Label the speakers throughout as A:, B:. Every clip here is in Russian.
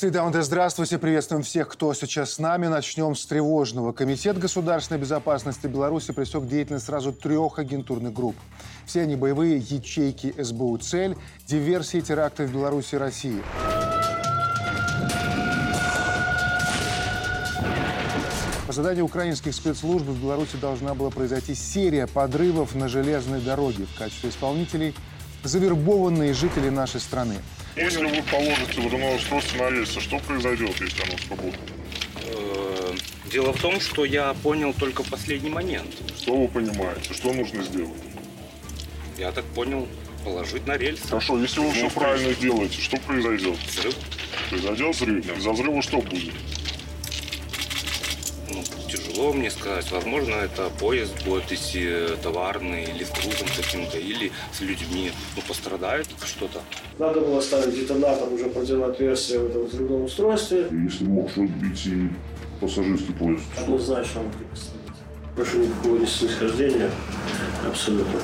A: Среда ОНТ, здравствуйте. Приветствуем всех, кто сейчас с нами. Начнем с тревожного. Комитет государственной безопасности Беларуси пресек деятельность сразу трех агентурных групп. Все они боевые ячейки СБУ. Цель – диверсии теракты в Беларуси и России. По заданию украинских спецслужб в Беларуси должна была произойти серия подрывов на железной дороге. В качестве исполнителей – завербованные жители нашей страны.
B: Если вы положите водяное устройство на рельсы, что произойдет, если оно сработает?
C: Э, Дело в том, что я понял только последний момент.
B: Что вы понимаете? Что нужно сделать?
C: Я так понял, положить на рельсы.
B: Хорошо, если вы все правильно делаете, что произойдет?
C: Взрыв.
B: Произойдет взрыв. Из-за взрыва что будет?
C: Тяжело мне сказать. Возможно, это поезд будет идти э, товарный или с грузом каким-то, или с людьми. Ну, пострадает что-то.
D: Надо было ставить детонатор, уже проделать отверстие в этом взрывном устройстве.
B: Если мог что сбить и пассажирский поезд.
D: Однозначно поставить. Прошу никакого снисхождения. Абсолютно.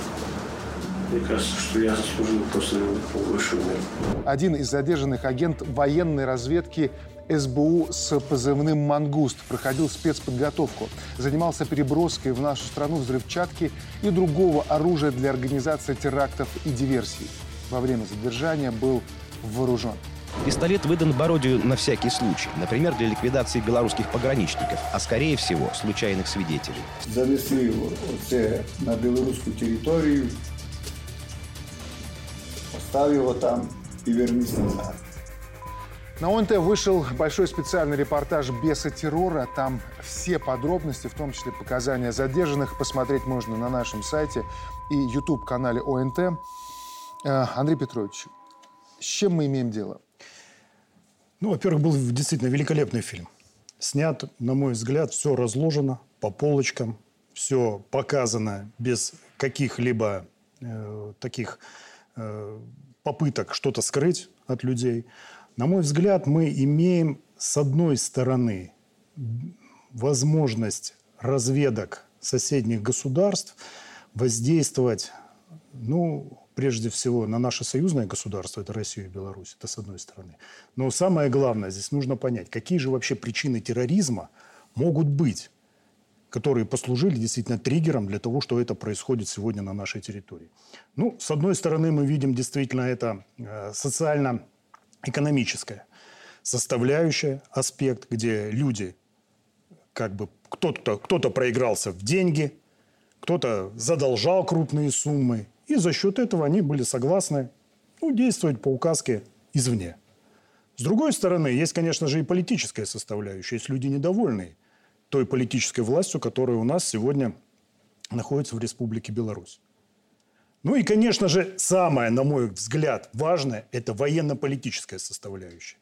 D: Мне кажется, что я заслужил просто высшую меру.
A: Один из задержанных агент военной разведки СБУ с позывным «Мангуст» проходил спецподготовку, занимался переброской в нашу страну взрывчатки и другого оружия для организации терактов и диверсий. Во время задержания был вооружен.
E: Пистолет выдан Бородию на всякий случай, например, для ликвидации белорусских пограничников, а скорее всего случайных свидетелей.
F: занесли оце на білоруську територію, постав його там і вернись назад.
A: На ОНТ вышел большой специальный репортаж «Бесы террора». Там все подробности, в том числе показания задержанных, посмотреть можно на нашем сайте и YouTube-канале ОНТ. Э, Андрей Петрович, с чем мы имеем дело?
G: Ну, во-первых, был действительно великолепный фильм. Снят, на мой взгляд, все разложено по полочкам, все показано без каких-либо э, таких э, попыток что-то скрыть от людей. На мой взгляд, мы имеем, с одной стороны, возможность разведок соседних государств воздействовать, ну, прежде всего, на наше союзное государство, это Россию и Беларусь, это с одной стороны. Но самое главное, здесь нужно понять, какие же вообще причины терроризма могут быть, которые послужили действительно триггером для того, что это происходит сегодня на нашей территории. Ну, с одной стороны, мы видим действительно это э, социально-экономическое составляющая, аспект, где люди, как бы кто-то кто проигрался в деньги, кто-то задолжал крупные суммы, и за счет этого они были согласны ну, действовать по указке извне. С другой стороны, есть, конечно же, и политическая составляющая. Есть люди недовольные той политической властью, которая у нас сегодня находится в Республике Беларусь. Ну и, конечно же, самое, на мой взгляд, важное – это военно-политическая составляющая.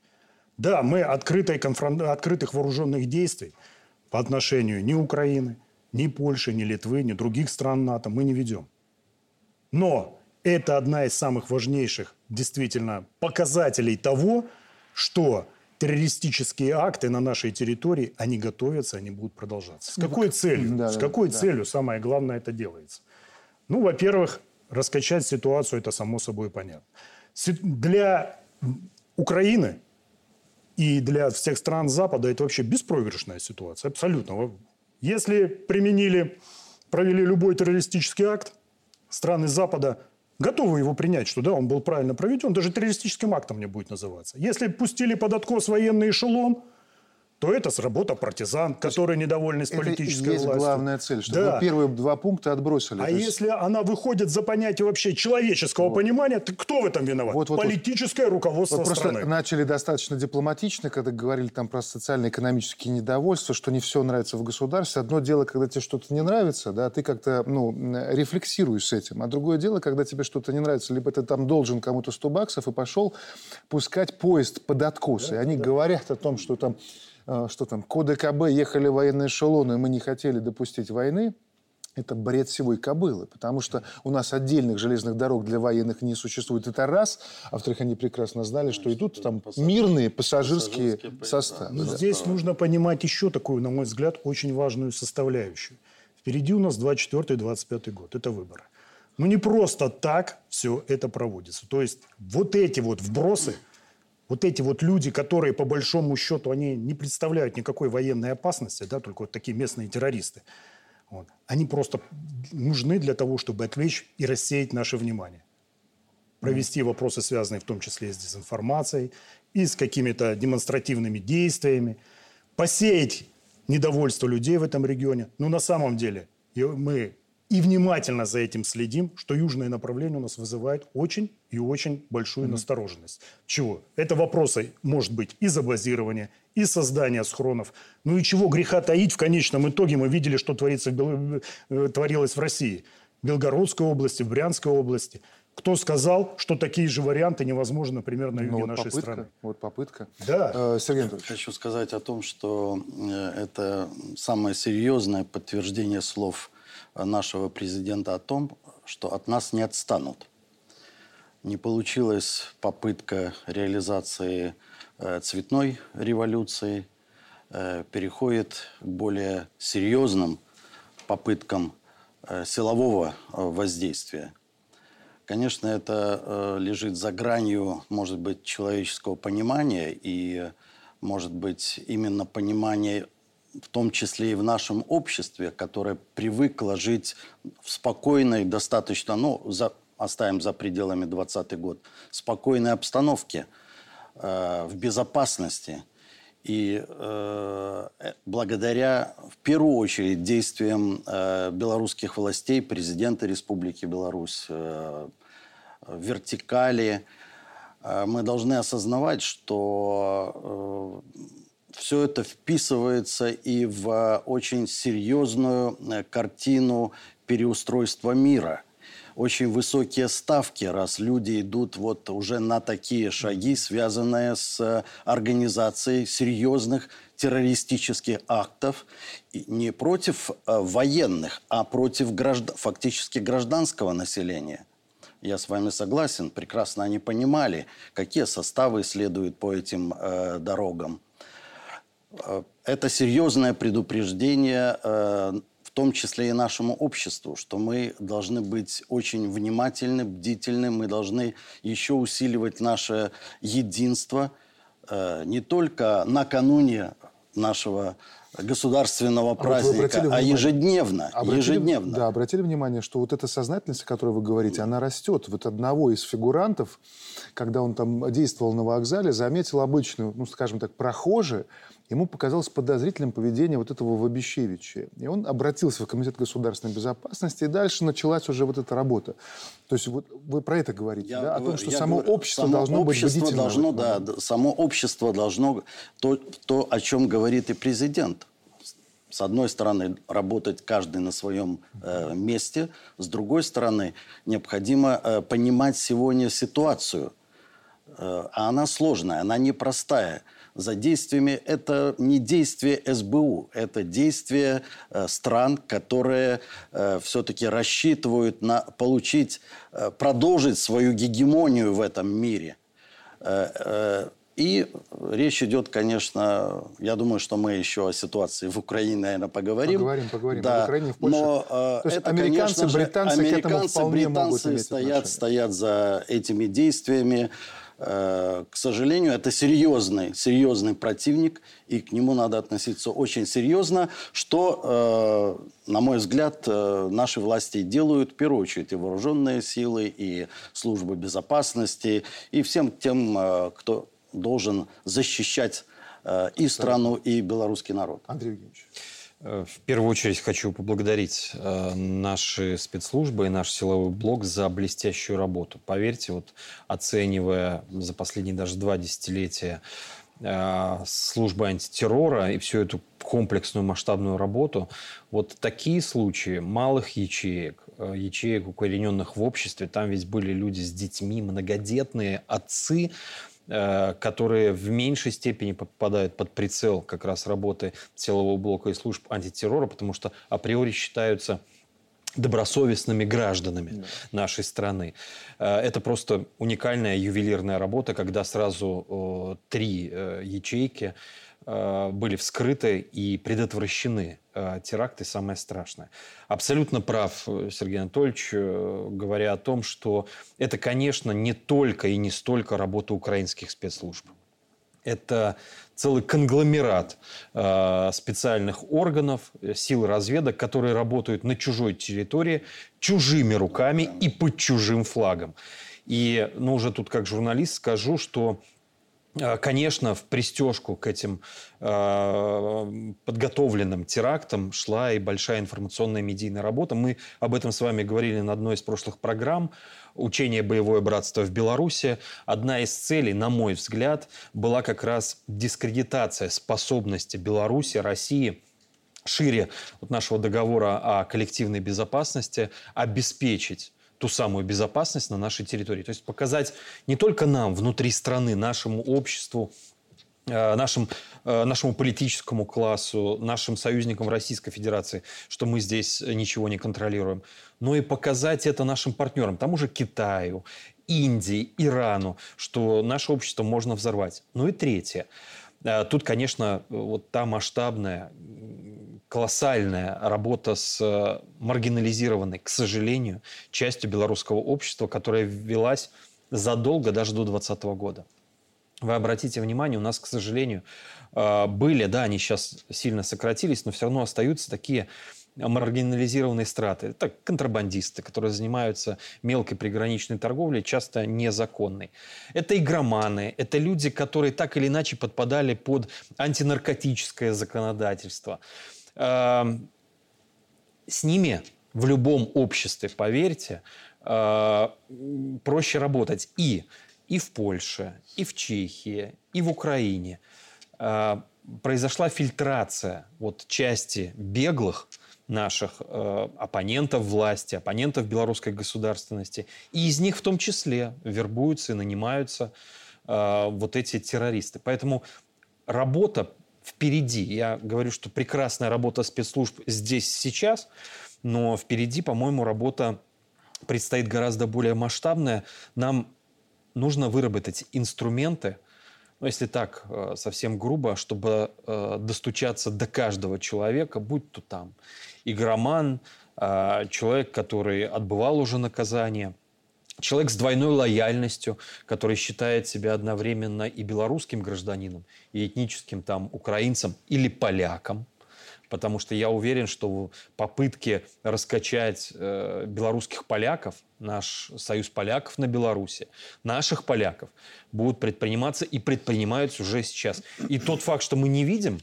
G: Да, мы открытой конфрон... открытых вооруженных действий по отношению ни Украины, ни Польши, ни Литвы, ни других стран НАТО мы не ведем. Но это одна из самых важнейших действительно показателей того, что террористические акты на нашей территории, они готовятся, они будут продолжаться. С какой целью?
A: Да,
G: С какой
A: да.
G: целью, самое главное, это делается? Ну, во-первых, раскачать ситуацию, это само собой понятно. Для Украины и для всех стран Запада это вообще беспроигрышная ситуация, абсолютно. Если применили, провели любой террористический акт, страны Запада готовы его принять, что да, он был правильно проведен, даже террористическим актом не будет называться. Если пустили под откос военный эшелон, то это работа партизан, которые недовольны с политической
A: есть
G: властью.
A: главная цель, чтобы
G: Да.
A: вы первые два пункта отбросили.
G: А
A: То есть-
G: если она выходит за понятие вообще человеческого понимания, то кто в этом виноват?
A: Вот, вот, вот.
G: Политическое руководство
A: Вот просто
G: страны.
A: начали достаточно дипломатично, когда говорили там про социально-экономические недовольства, что не все нравится в государстве. Одно дело, когда тебе что-то не нравится, да, ты как-то ну, рефлексируешь с этим. А другое дело, когда тебе что-то не нравится, либо ты там должен кому-то 100 баксов и пошел пускать поезд под откос. и они говорят о том, что там, что там, коды КБ ехали военные эшелоны, и мы не хотели допустить войны. Это бред всего и кобылы, потому что у нас отдельных железных дорог для военных не существует. Это раз. А во-вторых, они прекрасно знали, что идут там мирные пассажирские составы.
G: Но
A: да.
G: здесь нужно понимать еще такую, на мой взгляд, очень важную составляющую. Впереди у нас 24-25 год. Это выборы. Ну, не просто так все это проводится. То есть вот эти вот вбросы, вот эти вот люди, которые по большому счету, они не представляют никакой военной опасности, да, только вот такие местные террористы, вот, они просто нужны для того, чтобы отвлечь и рассеять наше внимание. Провести вопросы, связанные в том числе с дезинформацией и с какими-то демонстративными действиями, посеять недовольство людей в этом регионе. Но на самом деле мы и внимательно за этим следим, что южное направление у нас вызывает очень и очень большую mm-hmm. настороженность. Чего? Это вопросы, может быть, и забазирования, и создания схронов. Ну и чего греха таить, в конечном итоге мы видели, что творится в Бел... Э, творилось в России. В Белгородской области, в Брянской области. Кто сказал, что такие же варианты невозможны, например, на юге ну, вот нашей
A: попытка,
G: страны?
A: Вот попытка.
G: Да.
H: Э, Сергей Анатольевич. Хочу сказать о том, что э, это самое серьезное подтверждение слов нашего президента о том, что от нас не отстанут. Не получилась попытка реализации э, цветной революции, э, переходит к более серьезным попыткам э, силового воздействия. Конечно, это лежит за гранью, может быть, человеческого понимания и, может быть, именно понимания в том числе и в нашем обществе, которое привыкло жить в спокойной, достаточно, ну, за, оставим за пределами 20 год, спокойной обстановке, э, в безопасности. И э, благодаря, в первую очередь, действиям э, белорусских властей, президента Республики Беларусь, э, вертикали, э, мы должны осознавать, что э, все это вписывается и в э, очень серьезную э, картину переустройства мира. Очень высокие ставки, раз люди идут вот уже на такие шаги, связанные с э, организацией серьезных террористических актов не против военных, а против гражд... фактически гражданского населения. Я с вами согласен, прекрасно они понимали, какие составы следуют по этим э, дорогам. Э, это серьезное предупреждение, э, в том числе и нашему обществу, что мы должны быть очень внимательны, бдительны, мы должны еще усиливать наше единство э, не только накануне нашего государственного а праздника, вот а ежедневно.
A: Обратили,
H: ежедневно.
A: Да, обратили внимание, что вот эта сознательность, о которой вы говорите, она растет. Вот одного из фигурантов, когда он там действовал на вокзале, заметил обычную, ну, скажем так, прохожие, ему показалось подозрительным поведение вот этого Вабищевича. И он обратился в Комитет государственной безопасности, и дальше началась уже вот эта работа. То есть вот вы про это говорите,
H: я,
A: да? О том, что само
H: говорю,
A: общество само должно общество быть
H: должно, да, само общество должно то, то, о чем говорит и президент. С одной стороны, работать каждый на своем э, месте, с другой стороны, необходимо э, понимать сегодня ситуацию. Э, а она сложная, она непростая за действиями. Это не действие СБУ, это действия э, стран, которые э, все-таки рассчитывают на получить, э, продолжить свою гегемонию в этом мире. И речь идет, конечно, я думаю, что мы еще о ситуации в Украине, наверное, поговорим.
A: Поговорим, поговорим.
H: Да.
A: В Украине, в Польше.
H: Но
A: э, То есть это, американцы, конечно британцы,
H: же, американцы, британцы
A: могут иметь
H: стоят, стоят за этими действиями. Э, к сожалению, это серьезный, серьезный противник, и к нему надо относиться очень серьезно, что, э, на мой взгляд, э, наши власти делают, в первую очередь, и вооруженные силы, и службы безопасности, и всем тем, кто должен защищать и страну, и белорусский народ.
A: Андрей Евгеньевич.
I: Э, в первую очередь хочу поблагодарить э, наши спецслужбы и наш силовой блок за блестящую работу. Поверьте, вот оценивая за последние даже два десятилетия э, службы антитеррора и всю эту комплексную масштабную работу, вот такие случаи малых ячеек, ячеек, укорененных в обществе, там ведь были люди с детьми, многодетные отцы, которые в меньшей степени попадают под прицел как раз работы силового блока и служб антитеррора, потому что априори считаются добросовестными гражданами да. нашей страны. Э, это просто уникальная ювелирная работа, когда сразу три э, ячейки э, были вскрыты и предотвращены э, теракты, самое страшное. Абсолютно прав э, Сергей Анатольевич, э, говоря о том, что это, конечно, не только и не столько работа украинских спецслужб. Это целый конгломерат э, специальных органов, э, сил разведок, которые работают на чужой территории, чужими руками и под чужим флагом. И, ну, уже тут как журналист скажу, что э, Конечно, в пристежку к этим э, подготовленным терактам шла и большая информационная медийная работа. Мы об этом с вами говорили на одной из прошлых программ учение «Боевое братство» в Беларуси, одна из целей, на мой взгляд, была как раз дискредитация способности Беларуси, России шире вот нашего договора о коллективной безопасности обеспечить ту самую безопасность на нашей территории. То есть показать не только нам внутри страны, нашему обществу, Э, нашим, э, нашему политическому классу, нашим союзникам Российской Федерации, что мы здесь ничего не контролируем, но и показать это нашим партнерам, тому же Китаю, Индии, Ирану, что наше общество можно взорвать. Ну и третье. Э, тут, конечно, вот та масштабная, колоссальная работа с маргинализированной, к сожалению, частью белорусского общества, которая велась задолго даже до 2020 года вы обратите внимание, у нас, к сожалению, э, были, да, они сейчас сильно сократились, но все равно остаются такие маргинализированные страты. Это контрабандисты, которые занимаются мелкой приграничной торговлей, часто незаконной. Это игроманы, это люди, которые так или иначе подпадали под антинаркотическое законодательство. Эм, с ними в любом обществе, поверьте, э, проще работать. И и в Польше, и в Чехии, и в Украине э, произошла фильтрация вот части беглых наших э, оппонентов власти, оппонентов белорусской государственности. И из них в том числе вербуются и нанимаются вот эти террористы. Поэтому работа впереди. Я говорю, что прекрасная работа спецслужб здесь сейчас, но впереди, по-моему, работа предстоит гораздо более масштабная. Нам нужно выработать инструменты, ну, если так э, совсем грубо, чтобы э, достучаться до каждого человека, будь то там игроман, э, человек, который отбывал уже наказание, человек с двойной лояльностью, который считает себя одновременно и белорусским гражданином, и этническим там украинцем или поляком – потому что я уверен, что попытки раскачать э, белорусских поляков, наш союз поляков на Беларуси, наших поляков, будут предприниматься и предпринимаются уже сейчас. И тот факт, что мы не видим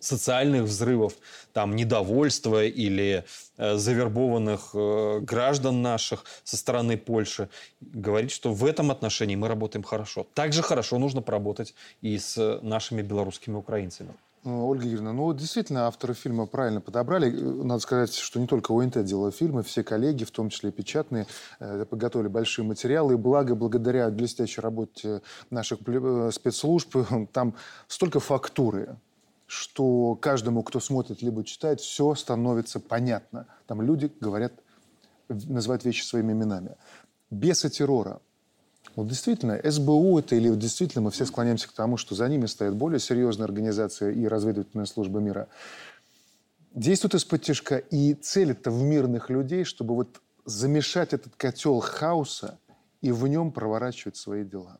I: социальных взрывов, там, недовольства или э, завербованных э, граждан наших со стороны Польши, говорит, что в этом отношении мы работаем хорошо. Также хорошо нужно поработать и с нашими белорусскими украинцами.
A: Ну, Ольга Юрьевна, ну действительно авторы фильма правильно подобрали. Надо сказать, что не только ОНТ делал фильмы, все коллеги, в том числе и печатные, э, подготовили большие материалы. И благо, благодаря блестящей работе наших э, спецслужб, там столько фактуры, что каждому, кто смотрит либо читает, все становится понятно. Там люди говорят, называют вещи своими именами. Бесы террора, вот действительно, СБУ это или действительно мы все склоняемся к тому, что за ними стоят более серьезные организации и разведывательные службы мира. Действуют из-под тяжка и целят-то в мирных людей, чтобы вот замешать этот котел хаоса и в нем проворачивать свои дела.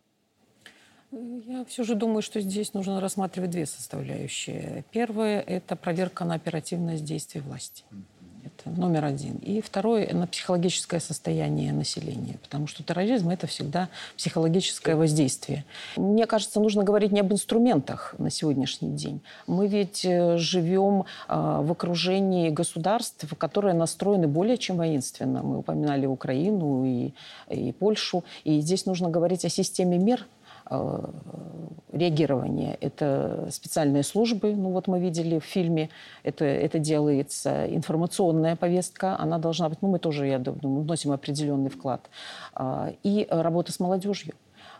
J: Я все же думаю, что здесь нужно рассматривать две составляющие. Первое – это проверка на оперативность действий власти. Это номер один. И второе – на психологическое состояние населения, потому что терроризм – это всегда психологическое воздействие. Мне кажется, нужно говорить не об инструментах на сегодняшний день. Мы ведь э, живем э, в окружении государств, которые настроены более чем воинственно. Мы упоминали Украину и, и Польшу. И здесь нужно говорить о системе мер – реагирования. Это специальные службы, ну вот мы видели в фильме, это, это делается информационная повестка, она должна быть, ну мы тоже, я думаю, вносим определенный вклад. А, и работа с молодежью.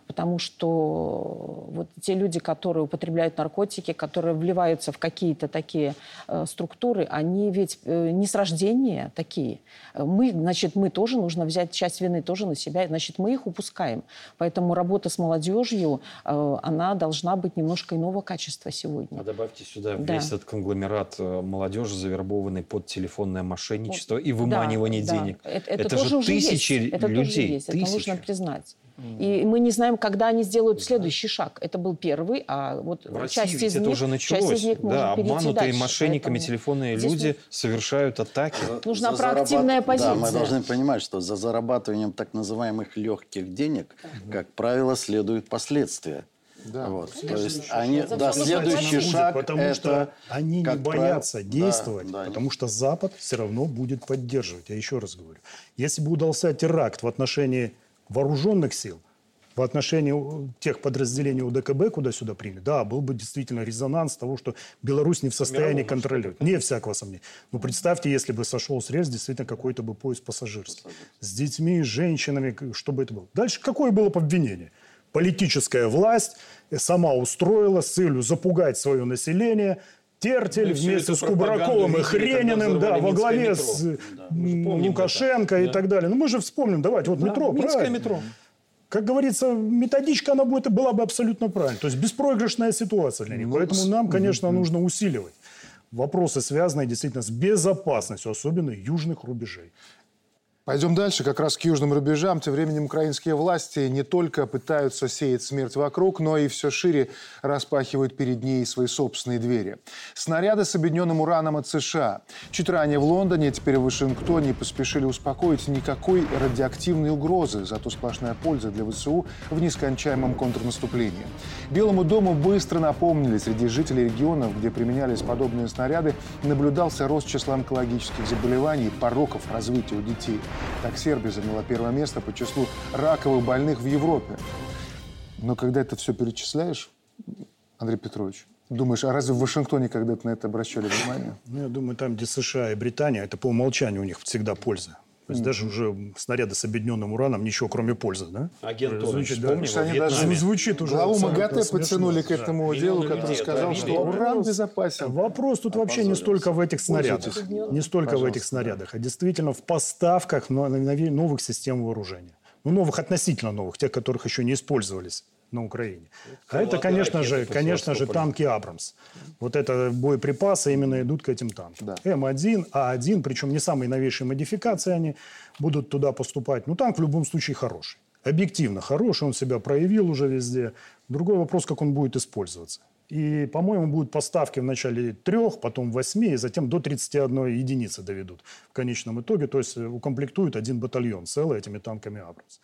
J: Потому что вот те люди, которые употребляют наркотики, которые вливаются в какие-то такие э, структуры, они ведь э, не с рождения такие. Мы, значит, мы тоже нужно взять часть вины тоже на себя, значит, мы их упускаем. Поэтому работа с молодежью, э, она должна быть немножко иного качества сегодня.
I: А добавьте сюда
J: Да.
I: весь этот конгломерат э, молодежи, завербованный под телефонное мошенничество и выманивание
J: Да, да.
I: денег.
J: Это, это
I: Это
J: тоже
I: же
J: уже
I: тысячи
J: есть. Это
I: людей,
J: тоже есть. Это
I: тысячи.
J: нужно признать. И мы не знаем, когда они сделают следующий шаг. Это был первый, а вот
I: В России
J: часть
I: ведь
J: из
I: это
J: них,
I: уже
J: часть
I: началось.
J: из них может
I: да,
J: перейти
I: обманутые
J: дальше.
I: мошенниками
J: Поэтому
I: телефонные
J: здесь
I: люди совершают атаки.
J: Нужна
H: За
J: проактивная
H: зарабат- Да, мы
J: позиция.
H: должны понимать, что за зарабатыванием так называемых легких денег, как правило, следуют последствия.
A: Да.
H: Вот. То есть они,
J: За
H: да, следующий
G: Будет,
H: шаг
G: потому
H: это,
G: что они не боятся
H: правило,
G: действовать,
H: да, да.
G: потому что Запад все равно будет поддерживать. Я еще раз говорю. Если бы удался теракт в отношении вооруженных сил, в отношении тех подразделений УДКБ, куда сюда приняли, да, был бы действительно резонанс того, что Беларусь не в состоянии контролировать. Не всякого сомнения. Но представьте, если бы сошел с рельс действительно какой-то бы поезд пассажирский. С детьми, с женщинами, что бы это было. Дальше какое было бы обвинение? Политическая власть сама устроила с целью запугать свое население, Тертель
I: Ну,
G: вместе с Кубраковым и Хрениным, да, во главе
I: метро.
G: с
I: Да,
G: Лукашенко
I: это.
G: и
I: Да.
G: так далее. Ну мы же вспомним, давайте, вот метро,
I: Минское
G: правильно?
I: метро.
G: Как говорится, методичка, она будет, была бы абсолютно правильной. То есть беспроигрышная ситуация для них.
A: Ну,
G: Поэтому нам, конечно, нужно усиливать вопросы, связанные действительно с безопасностью, особенно южных рубежей.
A: Пойдем дальше, как раз к южным рубежам. Тем временем украинские власти не только пытаются сеять смерть вокруг, но и все шире распахивают перед ней свои собственные двери. Снаряды с объединенным ураном от США. Чуть ранее в Лондоне, теперь в Вашингтоне поспешили успокоить никакой радиоактивной угрозы, зато сплошная польза для ВСУ в нескончаемом контрнаступлении. Белому дому быстро напомнили, среди жителей регионов, где применялись подобные снаряды, наблюдался рост числа онкологических заболеваний и пороков развития у детей. Так Сербия заняла первое место по числу раковых больных в Европе. Но когда это все перечисляешь, Андрей Петрович, думаешь, а разве в Вашингтоне когда-то на это обращали внимание?
G: Ну, я думаю, там, где США и Британия, это по умолчанию у них всегда польза. То есть даже уже снаряды с объединенным ураном ничего, кроме пользы, да?
I: Агент
G: Звучит,
I: Торович,
G: да.
I: помнишь,
A: они даже
I: Вьетнаме?
G: Звучит уже
A: Главу МАГАТЭ подтянули к
G: Да.
A: этому
I: Миллионы
A: делу,
I: людей
A: который сказал, что уран безопасен.
G: Вопрос тут вообще не столько в этих снарядах, не столько в этих снарядах, а действительно в поставках новых систем вооружения. Ну, новых, относительно новых, тех, которых еще не использовались на Украине. А это, конечно же, конечно же, танки «Абрамс». Вот это боеприпасы именно идут к этим танкам.
A: Да.
G: М1, А1, причем не самые новейшие модификации они будут туда поступать. Ну, танк в любом случае хороший. Объективно хороший, он себя проявил уже везде. Другой вопрос, как он будет использоваться. И, по-моему, будут поставки в начале трех, потом восьми, и затем до 31 единицы доведут в конечном итоге. То есть э, укомплектуют один батальон целый этими танками «Абрамс».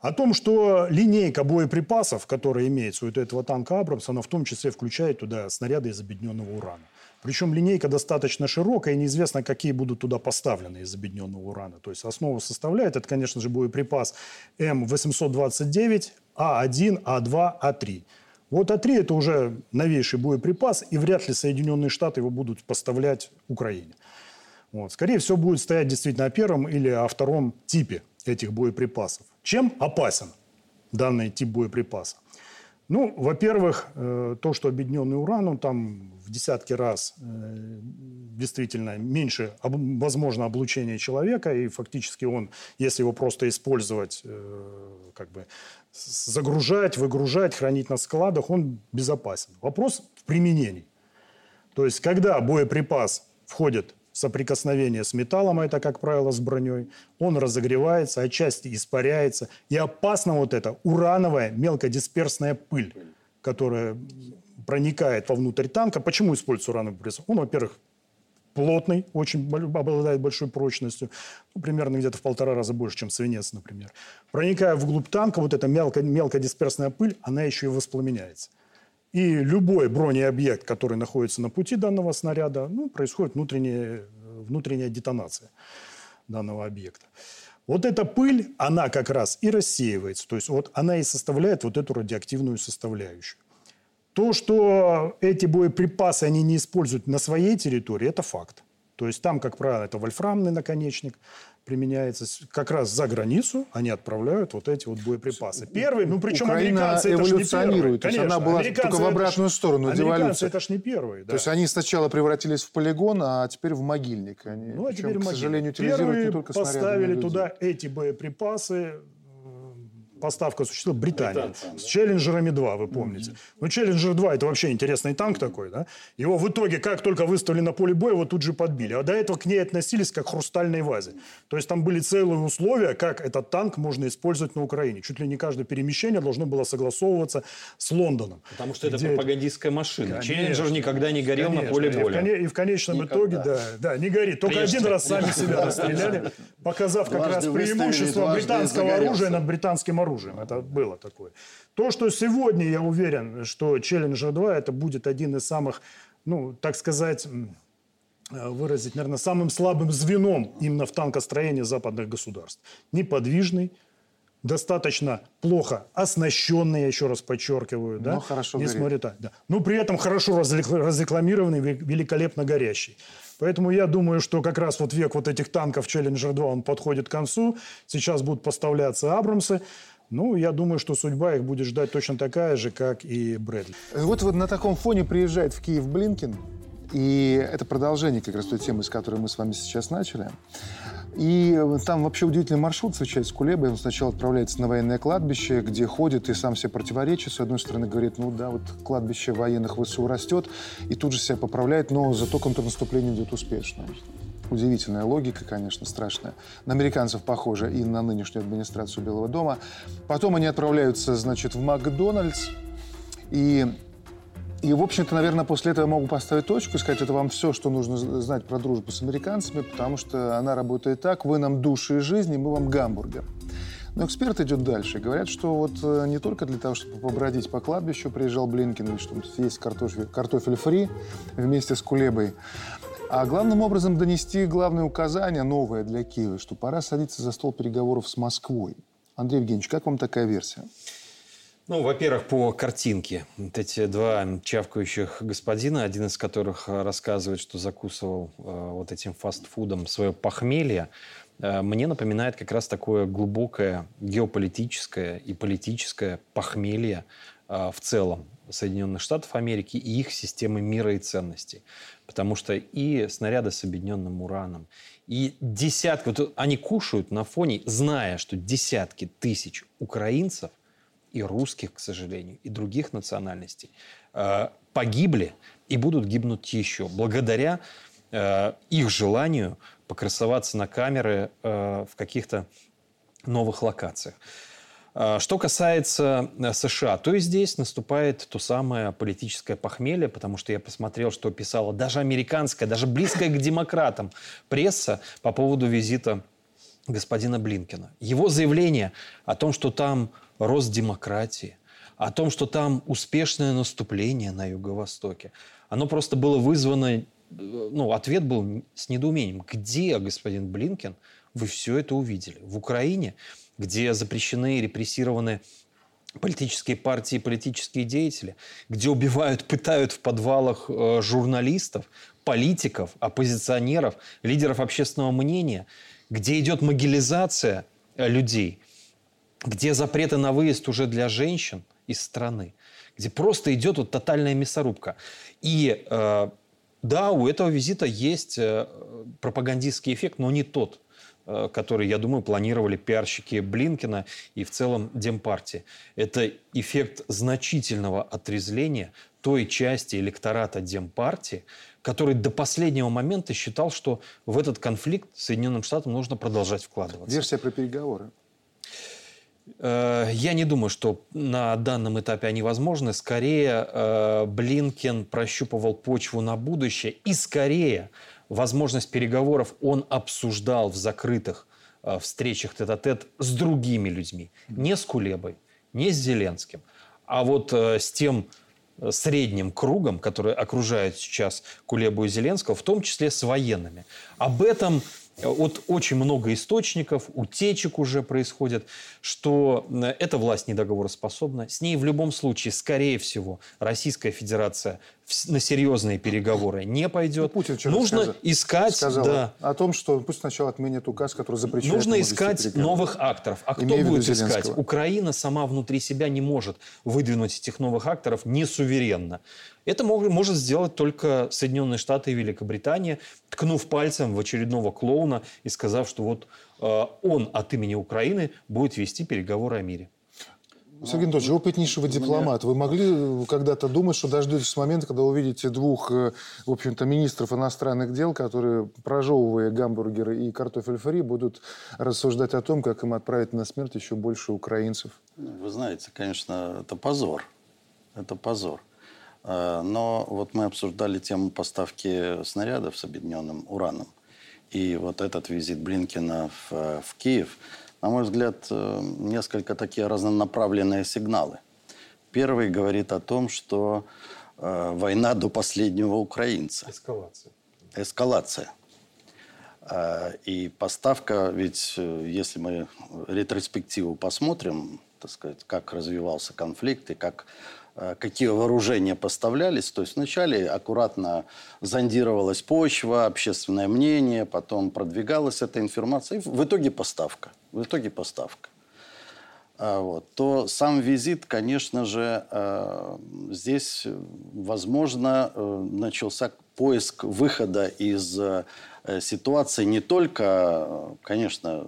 G: О том, что линейка боеприпасов, которая имеется у этого танка «Абрамс», она в том числе включает туда снаряды из объединенного урана. Причем линейка достаточно широкая, и неизвестно, какие будут туда поставлены из объединенного урана. То есть основу составляет, это, конечно же, боеприпас М829, А1, А2, А3. Вот А3 – это уже новейший боеприпас, и вряд ли Соединенные Штаты его будут поставлять Украине. Вот. Скорее всего, будет стоять действительно о первом или о втором типе этих боеприпасов. Чем опасен данный тип боеприпаса? Ну, во-первых, э, то, что объединенный уран, он там в десятки раз э, действительно меньше, возможно, облучения человека, и фактически он, если его просто использовать, э, как бы загружать, выгружать, хранить на складах, он безопасен. Вопрос в применении. То есть, когда боеприпас входит в соприкосновение с металлом, а это, как правило, с броней, он разогревается, отчасти испаряется. И опасно вот это урановая мелкодисперсная пыль, которая проникает вовнутрь танка. Почему используется урановый пресс? Он, во-первых, плотный, очень обладает большой прочностью, ну, примерно где-то в полтора раза больше, чем свинец, например. Проникая вглубь танка, вот эта мелко, мелкодисперсная пыль, она еще и воспламеняется. И любой бронеобъект, который находится на пути данного снаряда, ну, происходит внутренняя, внутренняя детонация данного объекта. Вот эта пыль, она как раз и рассеивается. То есть вот она и составляет вот эту радиоактивную составляющую. То, что эти боеприпасы они не используют на своей территории, это факт. То есть там, как правило, это вольфрамный наконечник, применяется как раз за границу, они отправляют вот эти вот боеприпасы. Первый, ну причем
A: Украина
G: американцы это ж не первые.
A: эволюционирует. То есть
G: Конечно,
A: она была только в обратную сторону, деволюция.
G: это ж не первые.
A: То есть они сначала превратились в полигон, а теперь в могильник. Они,
G: Ну, а
A: причем,
G: теперь
A: к сожалению, утилизируют
G: Первые
A: не только
G: поставили туда эти боеприпасы. Поставка осуществила Британия. С Челленджерами 2, вы помните. Ну, Челленджер 2 это вообще интересный танк такой, да? Его в итоге, как только выставили на поле боя, его тут же подбили. А до этого к ней относились как к хрустальной вазе. То есть там были целые условия, как этот танк можно использовать на Украине. Чуть ли не каждое перемещение должно было согласовываться с Лондоном.
I: Потому что это пропагандистская машина.
G: Конечно.
I: Челленджер никогда не горел на
G: Конечно.
I: поле
G: И в
I: боя.
G: коне- И в конечном итоге, да, да, не горит. Только
I: Прежде.
G: один раз сами себя расстреляли, показав как раз преимущество британского оружия над британским оружием. Это было такое. То, что сегодня, я уверен, что Челленджер 2 это будет один из самых, ну, так сказать, э, выразить, наверное, самым слабым звеном именно в танкостроении западных государств. Неподвижный, достаточно плохо оснащенный, я еще раз подчеркиваю, да?
A: Но хорошо
G: Несмотря так, да. Но при этом хорошо разрек- разрекламированный, ве- великолепно горящий. Поэтому я думаю, что как раз вот век вот этих танков Challenger 2, он подходит к концу. Сейчас будут поставляться Абрамсы. Ну, я думаю, что судьба их будет ждать точно такая же, как и Брэдли.
A: И Вот, вот на таком фоне приезжает в Киев Блинкин, и это продолжение как раз той темы, с которой мы с вами сейчас начали. И там вообще удивительный маршрут встречается с Кулебой. Он сначала отправляется на военное кладбище, где ходит и сам себе противоречит. С одной стороны говорит, ну да, вот кладбище военных ВСУ растет, и тут же себя поправляет, но зато контрнаступление идет успешно. Удивительная логика, конечно, страшная. На американцев похоже и на нынешнюю администрацию Белого дома. Потом они отправляются, значит, в Макдональдс. И, и в общем-то, наверное, после этого я могу поставить точку и сказать, это вам все, что нужно знать про дружбу с американцами, потому что она работает так, вы нам души и жизни, мы вам гамбургер. Но эксперт идет дальше. и Говорят, что вот э, не только для того, чтобы побродить по кладбищу, приезжал Блинкин, и чтобы съесть картофель, картофель фри вместе с Кулебой, а главным образом донести главное указание, новое для Киева, что пора садиться за стол переговоров с Москвой. Андрей Евгеньевич, как вам такая версия?
I: Ну, во-первых, по картинке. Вот эти два чавкающих господина, один из которых э, рассказывает, что закусывал э, вот этим фастфудом свое похмелье, э, мне напоминает как раз такое глубокое геополитическое и политическое похмелье э, в целом Соединенных Штатов Америки и их системы мира и ценностей. Потому что и снаряды с объединенным ураном, и десятки... Вот они кушают на фоне, зная, что десятки тысяч украинцев и русских, к сожалению, и других национальностей э, погибли и будут гибнуть еще благодаря э, их желанию покрасоваться на камеры э, в каких-то новых локациях. А, Что касается э, США, то и здесь наступает то самое политическое похмелье, потому что я посмотрел, что писала даже американская, даже близкая к демократам пресса по поводу визита господина Блинкина. Его заявление о том, что там рост демократии, о том, что там успешное наступление на Юго-Востоке, оно просто было вызвано, э, ну, ответ был с недоумением. Где, господин Блинкен, вы все это увидели? В Украине, где запрещены и репрессированы политические партии политические деятели, где убивают, пытают в подвалах э, журналистов, политиков, оппозиционеров, лидеров общественного мнения, где идет могилизация э, людей, где запреты на выезд уже для женщин из страны, где просто идет вот тотальная мясорубка. И э, да, у этого визита есть э, пропагандистский эффект, но не тот, который, я думаю, планировали пиарщики Блинкина и в целом Демпартии. Это эффект значительного отрезвления той части электората Демпартии, который до последнего момента считал, что в этот конфликт Соединенным Штатам нужно продолжать вкладываться.
A: Версия про переговоры.
I: Э, Я не думаю, что на данном этапе они возможны. Скорее, э, Блинкен прощупывал почву на будущее. И скорее, возможность переговоров он обсуждал в закрытых э, встречах тет-а-тет с другими людьми. Не с Кулебой, не с Зеленским, а вот э, с тем э, средним кругом, который окружает сейчас Кулебу и Зеленского, в том числе с военными. Об этом от очень много источников, утечек уже происходит, что э, эта власть недоговороспособна. С ней в любом случае, скорее всего, Российская Федерация на серьезные переговоры не пойдет.
A: Путин вчера
I: Нужно
A: сказал-
I: искать,
A: сказал
I: да,
A: о том, что пусть сначала отменят указ, который запрещает
I: Нужно искать новых акторов. А кто
A: Имею
I: будет искать? Украина сама внутри себя не может выдвинуть этих новых акторов не суверенно. Это может сделать только Соединенные Штаты и Великобритания, ткнув пальцем в очередного клоуна и сказав, что вот э, он от имени Украины будет вести переговоры о мире.
A: Сергей Анатольевич, опытнейшего дипломата. Вы могли э, когда-то думать, что дождетесь момента, когда увидите двух, э, в общем-то, министров иностранных дел, которые, прожевывая гамбургеры и картофель фри, будут рассуждать о том, как им отправить на смерть еще больше украинцев?
H: Ну, Вы знаете, конечно, это позор. Это позор. Э, Но вот мы обсуждали тему поставки снарядов с объединенным ураном. И вот этот визит Блинкина в, в Киев, на мой взгляд, э, несколько такие разнонаправленные сигналы. Первый говорит о том, что э, война до последнего украинца.
I: Эскалация.
H: Эскалация. А, И поставка, ведь э, если мы ретроспективу посмотрим, так сказать, как развивался конфликт и как, какие вооружения поставлялись, то есть вначале аккуратно зондировалась почва, общественное мнение, потом продвигалась эта информация, и в итоге поставка. В итоге поставка. А, вот, то сам визит, конечно же, э, здесь, э, возможно, э, начался поиск выхода из э, ситуации не только, э, конечно,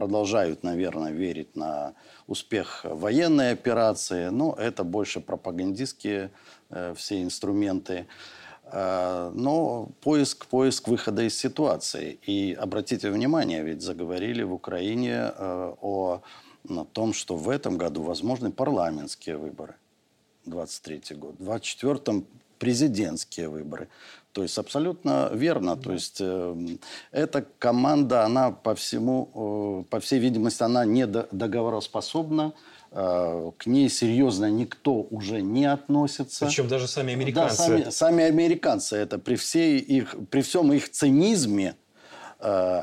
H: продолжают, наверное, верить на успех военной операции, но это больше пропагандистские э, все инструменты. Э, Но поиск, поиск выхода из ситуации. И обратите внимание, ведь заговорили в Украине э, о на том, что в этом году возможны парламентские выборы, 23 год, в 24 президентские выборы. То есть абсолютно верно. То есть э, эта команда, она по всему, э, по всей видимости, она не до- договороспособна. Э, к ней серьезно никто уже не относится.
I: Причем даже сами
H: Да,
I: американцы.
H: сами, сами американцы это при всей их, при всем их цинизме,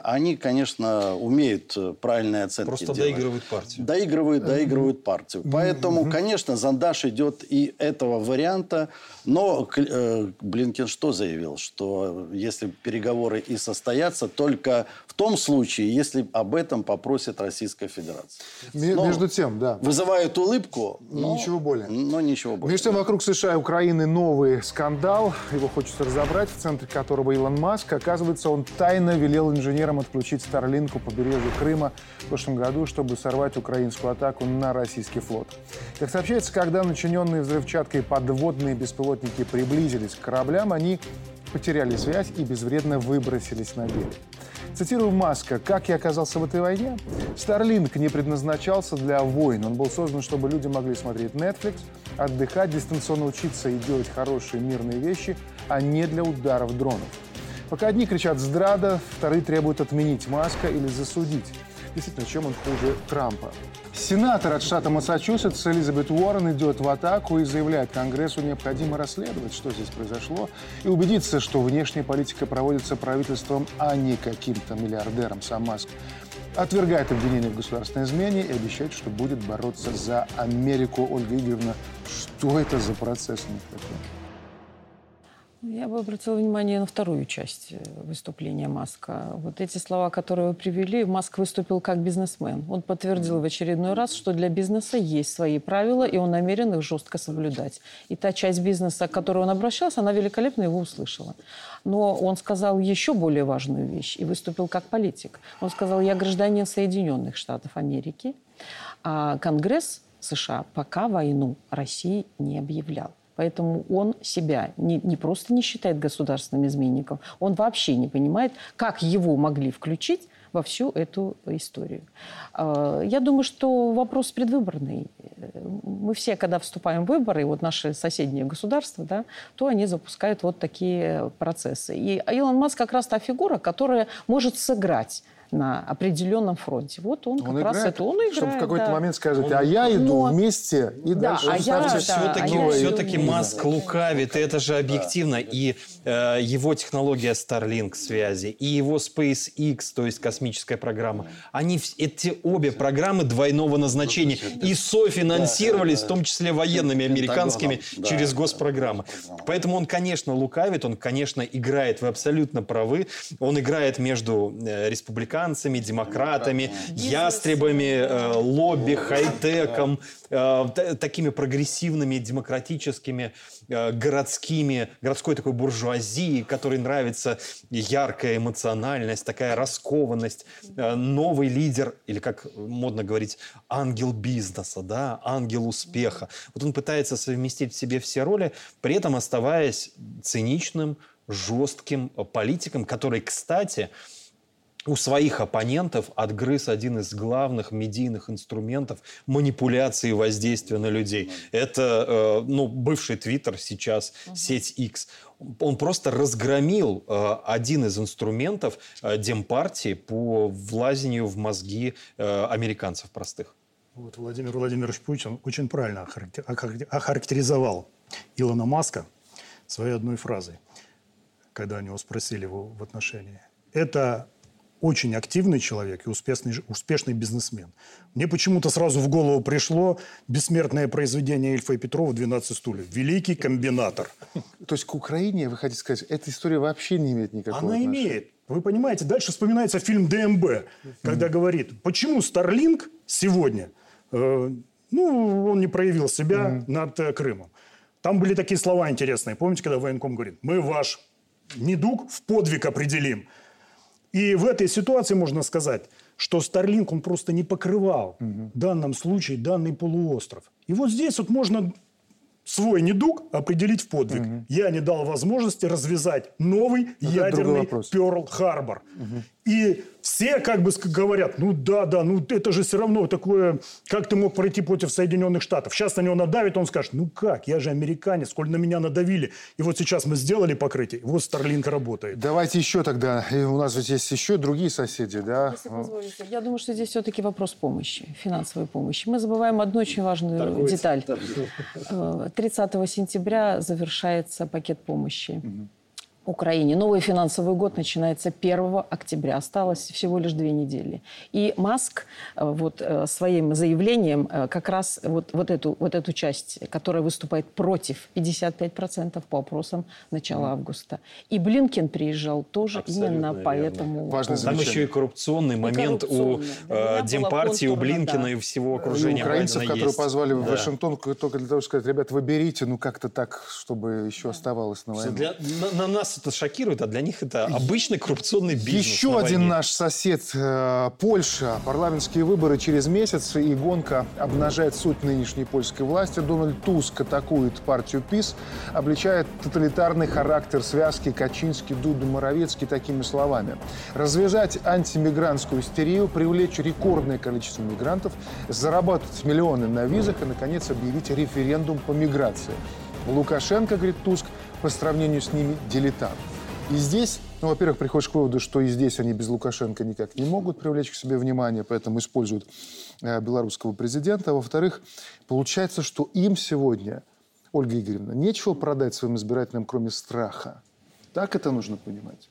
H: они, конечно, умеют э, правильные оценки
I: Просто
H: делать.
I: доигрывают партию.
H: Доигрывают, доигрывают партию. Поэтому, конечно, Зандаш идет и этого варианта. Но э, Блинкин что заявил? Что если переговоры и состоятся, только том случае, если об этом попросит Российская Федерация. Но
A: Между тем, да.
H: Вызывает улыбку, но
A: Ничего более.
H: Но ничего более.
A: Между тем, вокруг США и Украины новый скандал. Его хочется разобрать, в центре которого Илон Маск. Оказывается, он тайно велел инженерам отключить Старлинг у побережья Крыма в прошлом году, чтобы сорвать украинскую атаку на российский флот. Как сообщается, когда начиненные взрывчаткой подводные беспилотники приблизились к кораблям, они потеряли связь и безвредно выбросились на берег. Цитирую Маска. «Как я оказался в этой войне? Старлинг не предназначался для войн. Он был создан, чтобы люди могли смотреть Netflix, отдыхать, дистанционно учиться и делать хорошие мирные вещи, а не для ударов дронов. Пока одни кричат «здрада», вторые требуют отменить Маска или засудить. Действительно, чем он хуже Трампа? Сенатор от штата Массачусетс Элизабет Уоррен идет в атаку и заявляет, Конгрессу необходимо расследовать, что здесь произошло, и убедиться, что внешняя политика проводится правительством, а не каким-то миллиардером. Сам Маск отвергает обвинения в государственной измене и обещает, что будет бороться за Америку. Ольга Игоревна, что это за процесс такой?
J: Я бы обратила внимание на вторую часть э, выступления Маска. Вот эти слова, которые вы привели, Маск выступил как бизнесмен. Он подтвердил в очередной раз, что для бизнеса есть свои правила, и он намерен их жестко соблюдать. И та часть бизнеса, к которой он обращался, она великолепно его услышала. Но он сказал еще более важную вещь и выступил как политик. Он сказал, я гражданин Соединенных Штатов Америки, а Конгресс США пока войну России не объявлял. Поэтому он себя не, не просто не считает государственным изменником, он вообще не понимает, как его могли включить во всю эту историю. Э, Я думаю, что вопрос предвыборный. Мы все, когда вступаем в выборы, вот наши соседние государства, да, то они запускают вот такие процессы. И Илон Маск как раз та фигура, которая может сыграть на определенном фронте. Вот он,
A: Он
J: как раз
A: играет,
J: это он играет.
A: чтобы в какой-то
J: да.
A: момент сказать, а я иду
J: Но-
A: вместе и
J: Да,
A: дальше
J: а я- да,
I: все-таки,
J: а я
I: все-таки Маск лукавит, и это же объективно. И э, его технология Starlink связи, и его SpaceX, то есть космическая программа, они эти обе программы двойного назначения и софинансировались, в том числе военными американскими,
H: да,
I: через
H: да,
I: госпрограммы. Поэтому он, конечно, лукавит, он, конечно, играет, вы абсолютно правы, он играет между э, республиканцами, демократами, ястребами, э, лобби, хай-теком, э, такими прогрессивными, демократическими, э, городскими, городской такой буржуазии, которой нравится яркая эмоциональность, такая раскованность, новый лидер, или как модно говорить, ангел бизнеса, да, ангел успеха. Вот он пытается совместить в себе все роли, при этом оставаясь циничным, жестким политиком, который, кстати, у своих оппонентов отгрыз один из главных медийных инструментов манипуляции и воздействия на людей. Это э, ну, бывший Твиттер, сейчас сеть X. Он просто разгромил э, один из инструментов э, Демпартии по влазению в мозги э, американцев простых.
G: Вот Владимир Владимирович Путин очень правильно охарактер- охар- охарактеризовал Илона Маска своей одной фразой, когда у него спросили его в отношении. Это очень активный человек и успешный, успешный бизнесмен. Мне почему-то сразу в голову пришло бессмертное произведение Ильфа и Петрова «12 стульев». Великий комбинатор.
A: То есть к Украине, вы хотите сказать, эта история вообще не имеет никакого
G: Она
A: отношения?
G: имеет. Вы понимаете, дальше вспоминается фильм ДМБ, когда говорит, почему Старлинг сегодня, э, ну, он не проявил себя над э, Крымом. Там были такие слова интересные. Помните, когда военком говорит, мы ваш недуг в подвиг определим. И в этой ситуации можно сказать, что Старлинг он просто не покрывал в данном случае данный полуостров. И вот здесь вот можно свой недуг определить в подвиг. Я не дал возможности развязать новый
A: это
G: ядерный. Перл-Харбор. И все как бы ск- говорят, ну да, да, ну это же все равно такое, как ты мог пройти против Соединенных Штатов? Сейчас на него надавит, он скажет, ну как, я же американец, сколь на меня надавили. И вот сейчас мы сделали покрытие, вот Старлинг работает.
A: Давайте еще тогда. И у нас ведь есть еще другие соседи, да?
J: Если позволите, я думаю, что здесь все-таки вопрос помощи, финансовой помощи. Мы забываем одну очень важную деталь. Э, 30 сентября завершается пакет помощи. Украине. Новый финансовый год начинается 1 октября. Осталось всего лишь две недели. И Маск э, вот, э, своим заявлением э, как раз вот, вот, эту, вот эту часть, которая выступает против 55% по опросам начала августа. И Блинкен приезжал тоже именно по этому поводу.
I: Там еще и коррупционный момент у
J: коррупционный. Меня
I: э, Демпартии, у Блинкина
J: да.
I: и всего
A: И
I: окружения
A: украинцев,
I: Байдена
A: которые
I: есть.
A: позвали в
I: Да.
A: Вашингтон только для того, чтобы сказать, ребят, вы берите, ну как-то так, чтобы еще оставалось на войну.
I: Для- на, на нас это шокирует, а для них это обычный коррупционный бизнес.
A: Еще один наш сосед, э, Польша. Парламентские выборы через месяц, и гонка обнажает суть нынешней польской власти. Дональд Туск атакует партию ПИС, обличает тоталитарный характер связки Качинский, Дуду, Моровецкий такими словами. Развязать антимигрантскую истерию, привлечь рекордное количество мигрантов, заработать миллионы на визах и, наконец, объявить референдум по миграции. Лукашенко, говорит Туск, по сравнению с ними дилетант. И здесь, ну, во-первых, приходишь к выводу, что и здесь они без Лукашенко никак не могут привлечь к себе внимание, поэтому используют э, белорусского президента. А во-вторых, получается, что им сегодня, Ольга Игоревна, нечего продать своим избирателям, кроме страха. Так это нужно понимать.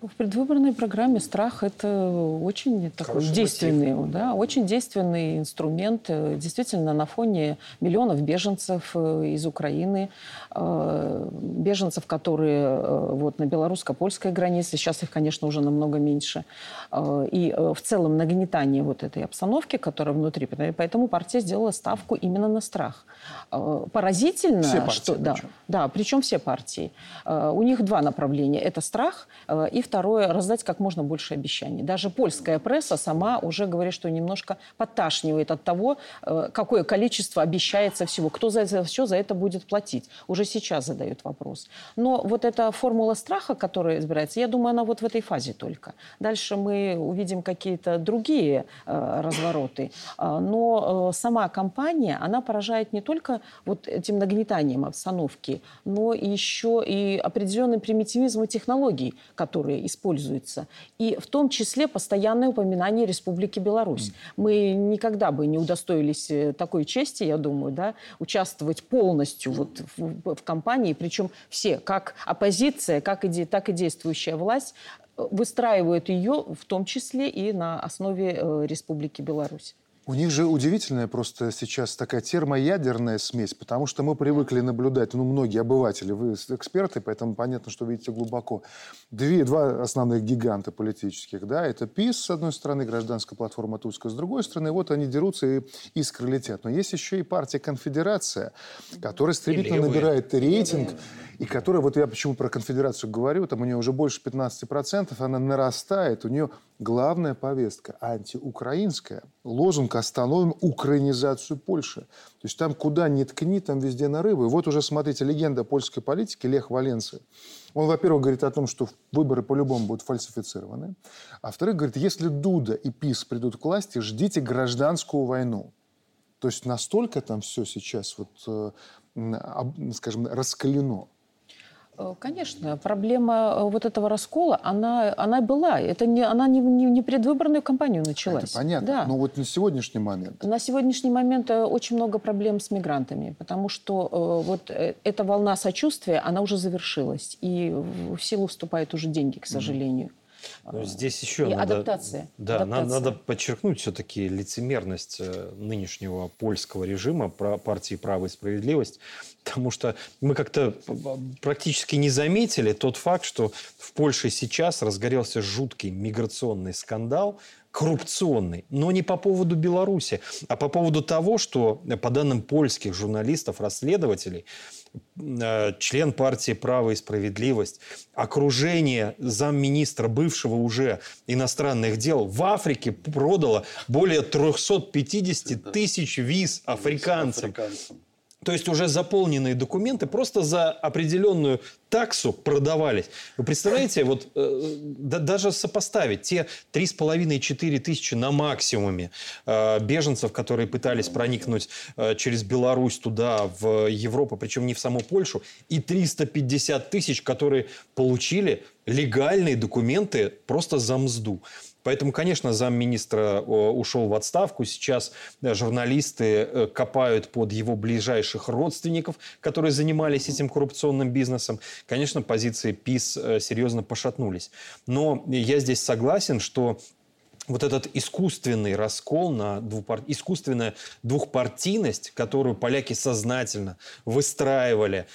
J: В предвыборной программе страх – это очень такой действенный, да, очень действенный инструмент. Действительно, на фоне миллионов беженцев э, из Украины, э, беженцев, которые э, вот, на белорусско-польской границе, сейчас их, конечно, уже намного меньше, и в целом нагнетание вот этой обстановки, которая внутри. Поэтому партия сделала ставку именно на страх. Поразительно,
A: Все партии
J: что... Да,
A: причем.
J: да, причем все партии. У них два направления. Это страх и второе – раздать как можно больше обещаний. Даже польская пресса сама уже говорит, что немножко подташнивает от того, э, какое количество обещается всего. Кто за это все за это будет платить? Уже сейчас задают вопрос. Но вот эта формула страха, которая избирается, я думаю, она вот в этой фазе только. Дальше мы увидим какие-то другие э, развороты. А, Но э, сама кампания, она поражает не только вот этим нагнетанием обстановки, но еще и определенным примитивизмом технологий, которые используется. И в том числе постоянное упоминание Республики Беларусь. Мы никогда бы не удостоились э, такой чести, я думаю, да, участвовать полностью вот в, в кампании, причем все, как оппозиция, как и, так и действующая власть, э, выстраивают ее в том числе и на основе э, Республики Беларусь.
A: У них же удивительная просто сейчас такая термоядерная смесь, потому что мы привыкли наблюдать, ну, многие обыватели, вы эксперты, поэтому понятно, что видите глубоко. Две, два основных гиганта политических, да, это ПИС, с одной стороны, гражданская платформа Туска, с другой стороны, вот они дерутся и искры летят. Но есть еще и партия Конфедерация, которая стремительно набирает рейтинг, и которая, вот я почему про конфедерацию говорю, там у нее уже больше 15%, она нарастает, у нее главная повестка антиукраинская. Лозунг «Остановим украинизацию Польши». То есть там куда ни ткни, там везде нарывы. Вот уже, смотрите, легенда польской политики Лех Валенции. Он, во-первых, говорит о том, что выборы по-любому будут фальсифицированы. А во-вторых, говорит, если Дуда и ПИС придут к власти, ждите гражданскую войну. То есть настолько там все сейчас, вот, э, скажем, раскалено.
J: Э, конечно, проблема э, вот этого раскола, она, она была. Это не, она не, не, не предвыборную кампанию началась.
A: Это понятно. Да. Но вот на сегодняшний момент.
J: На сегодняшний момент э, очень много проблем с мигрантами, потому что э, вот эта волна сочувствия, она уже завершилась. И в силу вступают уже деньги, к сожалению.
I: Но здесь еще
J: и
I: надо,
J: адаптация.
I: Да,
J: адаптация.
I: Надо, надо подчеркнуть все-таки лицемерность нынешнего польского режима партии «Право и справедливость», потому что мы как-то практически не заметили тот факт, что в Польше сейчас разгорелся жуткий миграционный скандал, коррупционный, но не по поводу Беларуси, а по поводу того, что, по данным польских журналистов, расследователей, э, член партии «Право и справедливость», окружение замминистра бывшего уже иностранных дел в Африке продало более 350 тысяч виз африканцам. То есть уже заполненные документы просто за определенную таксу продавались. Вы представляете, вот э, да, даже сопоставить те 3,5-4 тысячи на максимуме э, беженцев, которые пытались проникнуть э, через Беларусь туда, в Европу, причем не в саму Польшу, и 350 тысяч, которые получили легальные документы просто за мзду. Поэтому, конечно, замминистра ушел в отставку. Сейчас э, журналисты э, копают под его ближайших родственников, которые занимались этим коррупционным бизнесом. Конечно, позиции ПИС э, серьезно пошатнулись. Но я здесь согласен, что вот этот искусственный раскол на двупар... искусственная двухпартийность, которую поляки сознательно выстраивали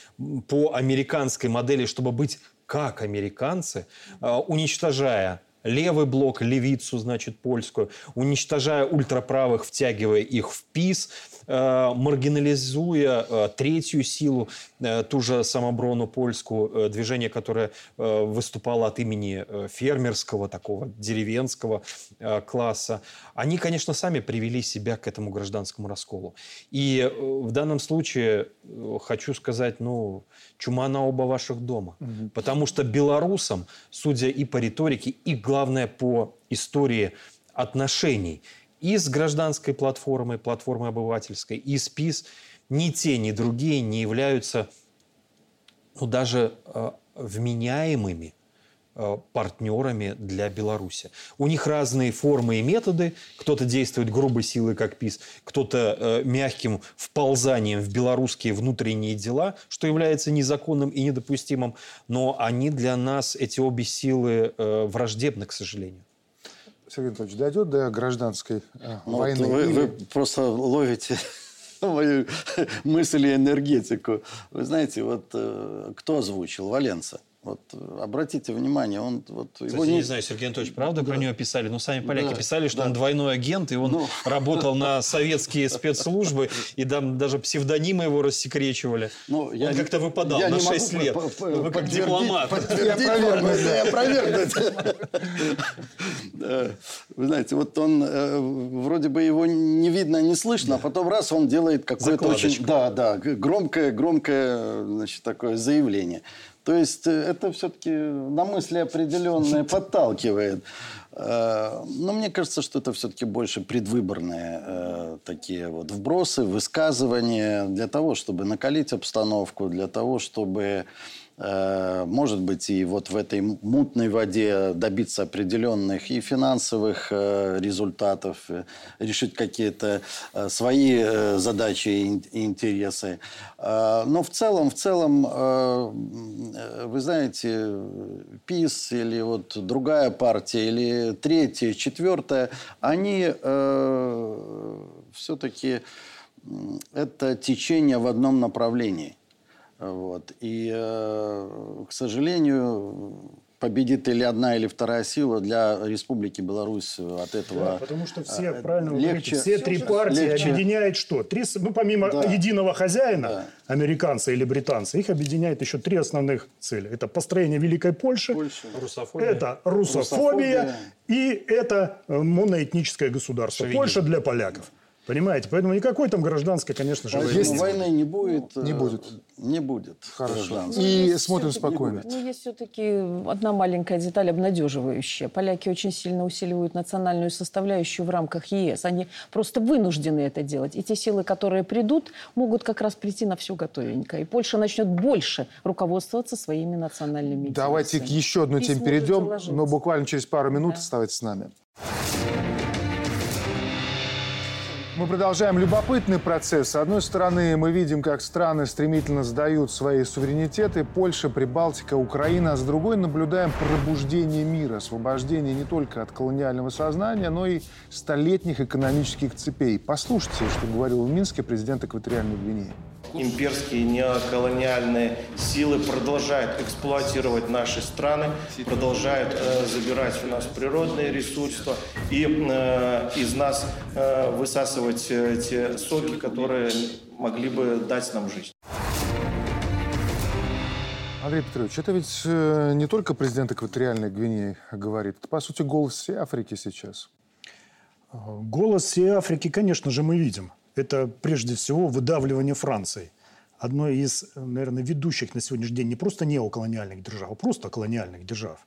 I: по американской модели, чтобы быть как американцы, уничтожая левый блок, левицу, значит, польскую, уничтожая ультраправых, втягивая их в ПИС, маргинализуя э, третью силу, э, ту же самоброну польскую, движение, которое выступало от имени фермерского, такого деревенского класса, они, конечно, сами привели себя к этому гражданскому расколу. И в данном случае хочу сказать, ну, чума на оба ваших дома. Угу. Потому что белорусам, судя и по риторике, и главное по истории отношений и с гражданской платформой, платформой обывательской, и с ПИС, ни те, ни другие не являются ну, даже э, вменяемыми Э, партнерами для Беларуси. У них разные формы и методы. Кто-то действует грубой силой, как ПИС, кто-то э, мягким вползанием в белорусские внутренние дела, что является незаконным и недопустимым. Но они для нас, эти обе силы, э, враждебны, к сожалению.
A: Сергей Анатольевич, дойдет до гражданской э, ну, войны?
H: Вы, или... вы просто ловите мою мысль и энергетику. Вы знаете, вот э, кто озвучил? Валенца. Вот обратите внимание, он вот
I: Кстати, его не... не знаю, Сергей Анатольевич, правда да. про него писали? Но сами поляки да. писали, что да. он двойной агент, и он ну... работал на советские спецслужбы, и там даже псевдонимы его рассекречивали. Ну, я он как-то выпадал я на 6 лет. Вы как дипломат.
H: Подтвердить, опровергнуть. Вы знаете, вот он, э, вроде бы его не видно, не слышно, а потом раз он делает какое-то очень... Да, да, громкое, громкое, значит, такое заявление. То есть э, это все-таки на мысли определенные подталкивает. Э, но мне кажется, что это все-таки больше предвыборные э, такие вот вбросы, высказывания для того, чтобы накалить обстановку, для того, чтобы Э, может быть, и вот в этой мутной воде добиться определенных и финансовых э, результатов, э, решить какие-то свои задачи и интересы. Но в целом, в целом, вы знаете, ПИС или вот другая партия, или третья, четвертая, они все-таки это течение в одном направлении – вот. И, э, к сожалению, победит или одна, или вторая сила для Республики Беларусь от этого
G: да, Потому что все, э, правильно легче, все три партии легче. объединяет что? Три, ну, помимо да. единого хозяина, да. американца или британца, их объединяет еще три основных цели. Это построение Великой Польши, Польша. Русофобия. это русофобия, русофобия, и это э, моноэтническое государство. Шовинизм. Польша для поляков. Понимаете? Поэтому никакой там гражданской, конечно же,
H: войны. Есть... войны не будет.
A: Не будет.
H: Не будет.
A: Хорошо. И ну, смотрим спокойно.
J: Ну, есть все-таки одна маленькая деталь обнадеживающая. Поляки очень сильно усиливают национальную составляющую в рамках ЕС. Они просто вынуждены это делать. И те силы, которые придут, могут как раз прийти на все готовенько. И Польша начнет больше руководствоваться своими национальными интересами.
A: Давайте к еще одной теме перейдем, но буквально через пару минут да. оставайтесь с нами. Мы продолжаем любопытный процесс. С одной стороны, мы видим, как страны стремительно сдают свои суверенитеты. Польша, Прибалтика, Украина. А с другой наблюдаем пробуждение мира, освобождение не только от колониального сознания, но и столетних экономических цепей. Послушайте, что говорил в Минске президент Экваториальной Гвинеи
K: имперские неоколониальные силы продолжают эксплуатировать наши страны, продолжают э, забирать у нас природные ресурсы и э, из нас э, высасывать э, те соки, которые могли бы дать нам жизнь.
A: Андрей Петрович, это ведь э, не только президент экваториальной Гвинеи говорит. Это, по сути, голос всей Африки сейчас.
G: Голос всей Африки, конечно же, мы видим это прежде всего выдавливание Франции. Одной из, наверное, ведущих на сегодняшний день не просто неоколониальных держав, а просто колониальных держав.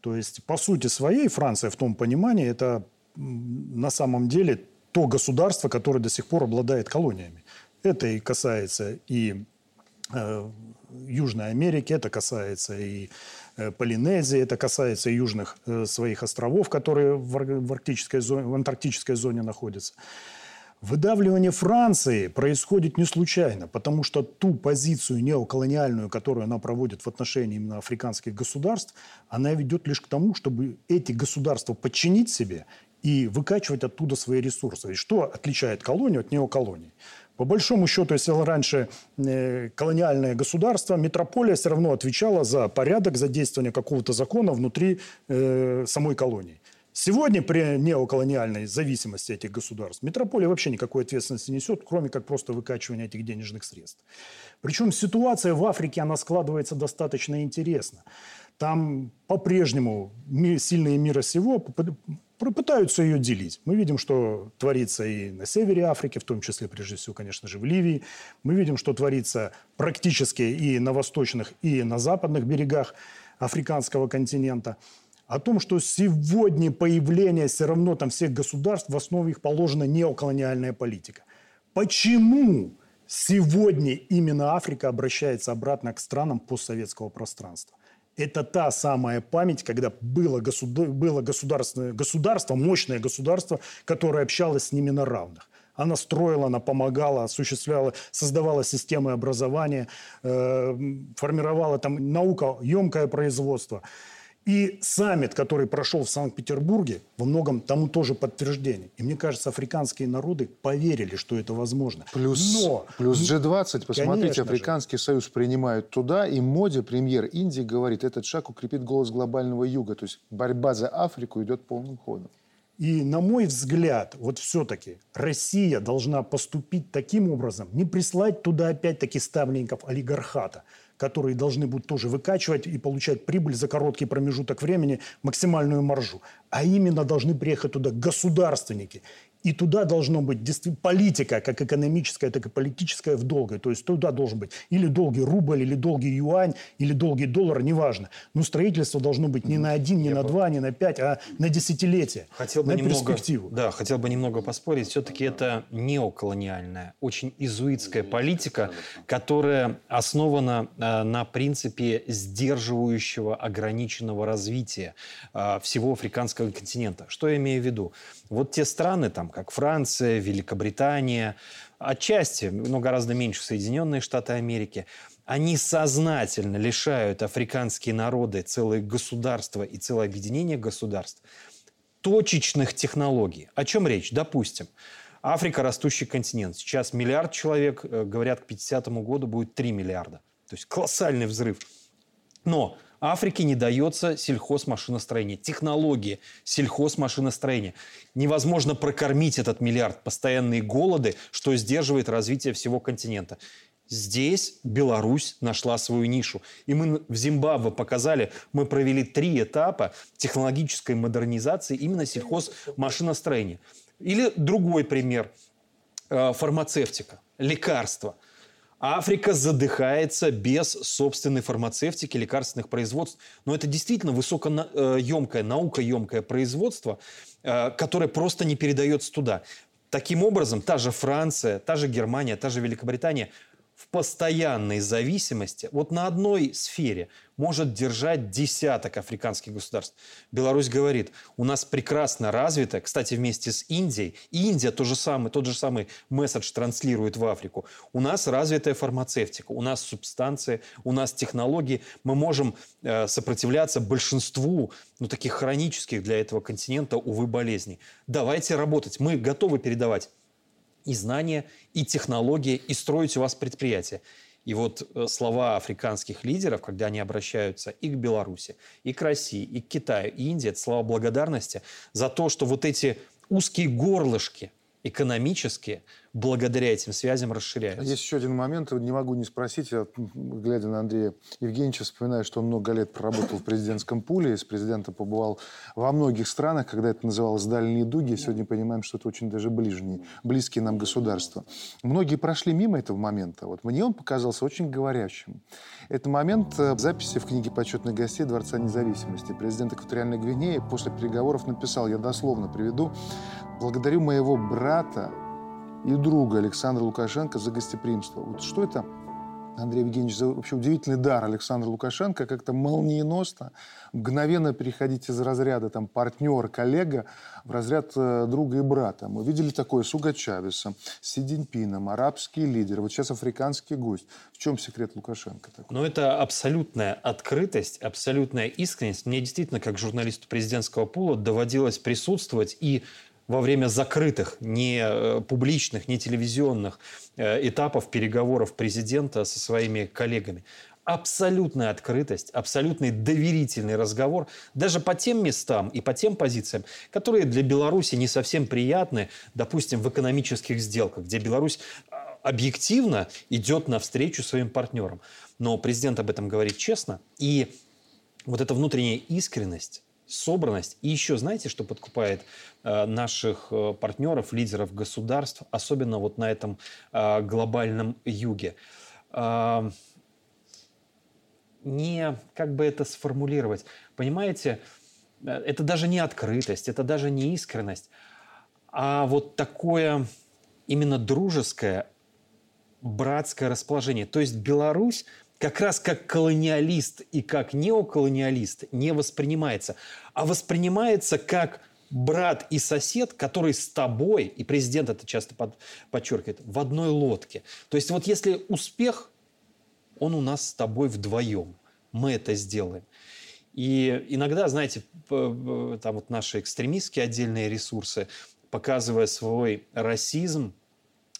G: То есть, по сути своей, Франция в том понимании, это на самом деле то государство, которое до сих пор обладает колониями. Это и касается и э, Южной Америки, это касается и э, Полинезии, это касается и южных э, своих островов, которые в, в, арктической зоне, в антарктической зоне находятся. Выдавливание Франции происходит не случайно, потому что ту позицию неоколониальную, которую она проводит в отношении именно африканских государств, она ведет лишь к тому, чтобы эти государства подчинить себе и выкачивать оттуда свои ресурсы. И что отличает колонию от неоколонии? По большому счету, если раньше э, колониальное государство, метрополия все равно отвечала за порядок, за действие какого-то закона внутри э, самой колонии. Сегодня при неоколониальной зависимости этих государств метрополия вообще никакой ответственности не несет, кроме как просто выкачивания этих денежных средств. Причем ситуация в Африке, она складывается достаточно интересно. Там по-прежнему сильные мира сего пытаются ее делить. Мы видим, что творится и на севере Африки, в том числе, прежде всего, конечно же, в Ливии. Мы видим, что творится практически и на восточных, и на западных берегах африканского континента – о том, что сегодня появление все равно там всех государств, в основе их положена неоколониальная политика. Почему сегодня именно Африка обращается обратно к странам постсоветского пространства? Это та самая память, когда было, государ... было государственное государство, мощное государство, которое общалось с ними на равных. Она строила, она помогала, осуществляла, создавала системы образования, э, формировала там наука, емкое производство – и саммит, который прошел в Санкт-Петербурге, во многом тому тоже подтверждение. И мне кажется, африканские народы поверили, что это возможно.
A: Плюс, Но, плюс G20, посмотрите, Африканский же. союз принимают туда, и Моди, премьер Индии, говорит, этот шаг укрепит голос глобального юга. То есть борьба за Африку идет полным ходом.
G: И, на мой взгляд, вот все-таки Россия должна поступить таким образом, не прислать туда опять-таки ставленников олигархата – которые должны будут тоже выкачивать и получать прибыль за короткий промежуток времени, максимальную маржу. А именно должны приехать туда государственники И туда должно быть действительно политика, как экономическая, так и политическая в долгой. То есть туда должен быть или долгий рубль, или долгий юань, или долгий доллар, неважно. Но строительство должно быть не на один, не Я на бы... два, не на пять, а на десятилетия,
I: хотел бы
G: на
I: немного,
G: перспективу.
I: Да, хотел бы немного поспорить. Все-таки это неоколониальная, очень изуитская политика, которая основана э, на принципе сдерживающего ограниченного развития э, всего африканского континента. Что я имею в виду? Вот те страны, там, как Франция, Великобритания, отчасти, но гораздо меньше Соединенные Штаты Америки, они сознательно лишают африканские народы, целые государства и целое объединение государств точечных технологий. О чем речь? Допустим, Африка – растущий континент. Сейчас миллиард человек, э, говорят, к 50 году будет 3 миллиарда. То есть колоссальный взрыв. Но Африке не дается сельхозмашиностроение, технологии сельхозмашиностроения. Невозможно прокормить этот миллиард. Постоянные голоды, что сдерживает развитие всего континента. Здесь Беларусь нашла свою нишу. И мы в Зимбабве показали, мы провели три этапа технологической модернизации именно сельхозмашиностроения. Или другой пример. Э, фармацевтика, лекарства – Африка задыхается без собственной фармацевтики, лекарственных производств. Но это действительно высокоемкое, наукоемкое производство, э, которое просто не передается туда. Таким образом, та же Франция, та же Германия, та же Великобритания – в постоянной зависимости вот на одной сфере может держать десяток африканских государств. Беларусь говорит, у нас прекрасно развито, кстати, вместе с Индией, и Индия тот же самый, тот же самый месседж транслирует в Африку. У нас развитая фармацевтика, у нас субстанции, у нас технологии. Мы можем э, сопротивляться большинству ну, таких хронических для этого континента, увы, болезней. Давайте работать. Мы готовы передавать и знания, и технологии, и строить у вас предприятие. И вот э, слова африканских лидеров, когда они обращаются и к Беларуси, и к России, и к Китаю, и Индии, это слова благодарности за то, что вот эти узкие горлышки экономические – благодаря этим связям расширяются.
A: Есть еще один момент, не могу не спросить, глядя на Андрея Евгеньевича, вспоминаю, что он много лет проработал в президентском пуле, с президентом побывал во многих странах, когда это называлось «дальние дуги», сегодня понимаем, что это очень даже ближние, близкие нам государства. Многие прошли мимо этого момента. Вот мне он показался очень говорящим. Это момент э, записи в книге почетных гостей Дворца независимости. Президент Экваториальной Гвинеи после переговоров написал, я дословно приведу, «Благодарю моего брата и друга Александра Лукашенко за гостеприимство. Вот что это, Андрей Евгеньевич, за вообще удивительный дар Александра Лукашенко, как-то молниеносно, мгновенно переходить из разряда там, партнер, коллега в разряд э, друга и брата. Мы видели такое с Уго Чавесом, с Си Диньпином, арабские лидеры, вот сейчас африканский гость. В чем секрет Лукашенко?
I: Такой? Ну, это абсолютная открытость, абсолютная искренность. Мне действительно, как журналисту президентского пула, доводилось присутствовать и во время закрытых, не э, публичных, не телевизионных э, этапов переговоров президента со своими коллегами. Абсолютная открытость, абсолютный доверительный разговор даже по тем местам и по тем позициям, которые для Беларуси не совсем приятны, допустим, в экономических сделках, где Беларусь а, объективно идет навстречу своим партнерам. Но президент об этом говорит честно. И вот эта внутренняя искренность, собранность. И еще знаете, что подкупает э, наших э, партнеров, лидеров государств, особенно вот на этом э, глобальном юге? Не, как бы это сформулировать, понимаете, это даже не открытость, это даже не искренность, а вот такое именно дружеское, братское расположение. То есть Беларусь как раз как колониалист и как неоколониалист не воспринимается, а воспринимается как брат и сосед, который с тобой, и президент это часто под, подчеркивает, в одной лодке. То есть вот если успех, он у нас с тобой вдвоем. Мы это сделаем. И иногда, знаете, там вот наши экстремистские отдельные ресурсы, показывая свой расизм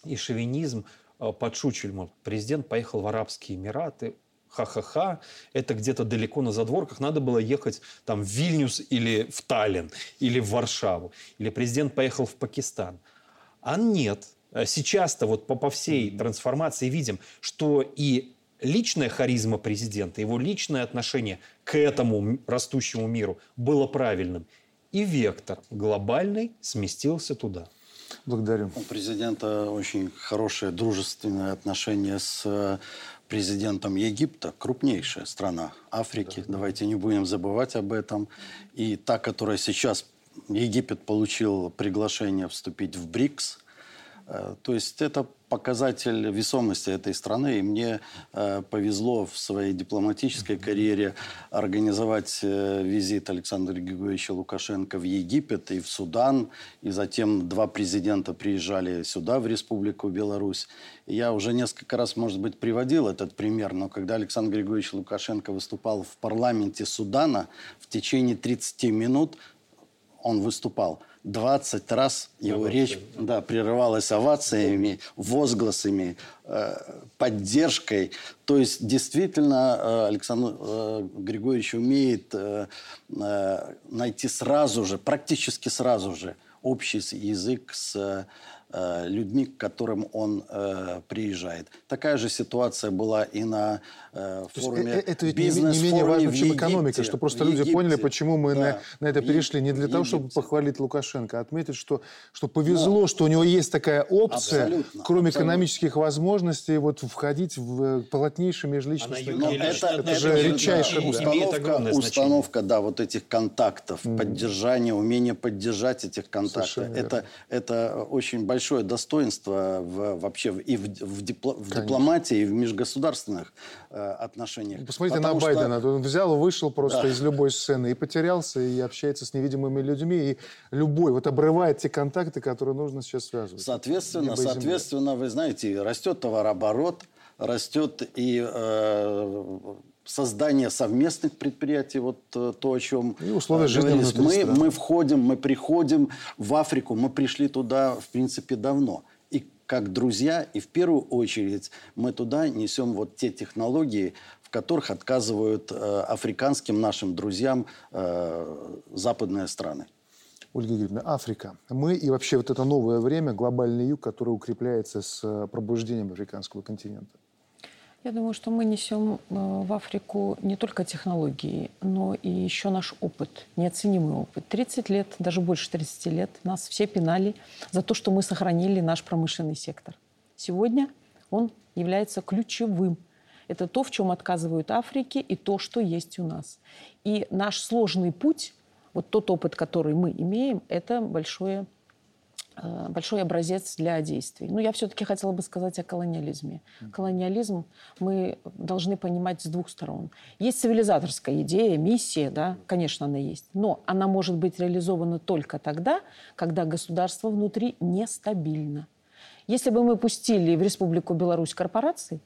I: и шовинизм, Э, подшучивали, мол, президент поехал в Арабские Эмираты, ха-ха-ха, это где-то далеко на задворках, надо было ехать там в Вильнюс или в Таллин, или в Варшаву, или президент поехал в Пакистан. А нет, э, сейчас-то вот по, по всей трансформации видим, что и личная харизма президента, его личное отношение к этому растущему миру было правильным. И вектор глобальный сместился туда.
A: Благодарю.
H: У президента очень хорошее дружественное отношение с э, президентом Египта, крупнейшая страна Африки. Да. Давайте не будем забывать об этом. И та, которая сейчас Египет получил приглашение вступить в БРИКС, то есть это показатель весомости этой страны. И мне э, повезло в своей дипломатической карьере организовать э, визит Александра Григорьевича Лукашенко в Египет и в Судан. И затем два президента приезжали сюда, в Республику Беларусь. И я уже несколько раз, может быть, приводил этот пример, но когда Александр Григорьевич Лукашенко выступал в парламенте Судана, в течение 30 минут он выступал – 20 раз его речь да, прерывалась овациями, возгласами, э, поддержкой. То есть действительно э, Александр э, Григорьевич умеет найти сразу же, практически сразу же общий язык с людьми, к которым он приезжает. Такая же ситуация была и на э, форуме
A: есть, э, Это ведь бизнес не, не менее важно, чем экономика, что просто люди Египте. поняли, почему мы да. на, на это перешли. Не для того, чтобы похвалить Лукашенко, а отметить, что, что повезло, Но, что у него есть такая опция, абсолютно, кроме абсолютно. экономических возможностей, вот входить в э, плотнейший межличностный контакт. Это, это, это же редчайшая да,
H: установка, установка, да, вот этих контактов, mm. поддержание, умение поддержать этих контактов. Это, это очень большое большое достоинство в, вообще и в, в, дипло, в дипломатии, и в межгосударственных э, отношениях.
A: Посмотрите Потому на что... Байдена. Он взял, вышел просто да. из любой сцены и потерялся, и общается с невидимыми людьми, и любой вот обрывает те контакты, которые нужно сейчас связывать.
H: Соответственно, соответственно, вы знаете, растет товарооборот, растет и э, создание совместных предприятий, вот э, то, о чем
A: и условия жизни
H: мы, мы входим, мы приходим в Африку, мы пришли туда, в принципе, давно. Как друзья, и в первую очередь мы туда несем вот те технологии, в которых отказывают э, африканским нашим друзьям э, западные страны.
A: Ольга Юрьевна, Африка. Мы и вообще вот это новое время, глобальный юг, который укрепляется с э, пробуждением африканского континента.
J: Я думаю, что мы несем э, в Африку не только технологии, но и еще наш опыт, неоценимый опыт. 30 лет, даже больше 30 лет нас все пинали за то, что мы сохранили наш промышленный сектор. Сегодня он является ключевым. Это то, в чем отказывают Африке, и то, что есть у нас. И наш сложный путь, вот тот опыт, который мы имеем, это большое большой образец для действий. Но я все-таки хотела бы сказать о колониализме. Колониализм мы должны понимать с двух сторон. Есть цивилизаторская идея, миссия, да, конечно, она есть. Но она может быть реализована только тогда, когда государство внутри нестабильно. Если бы мы пустили в Республику Беларусь корпорации,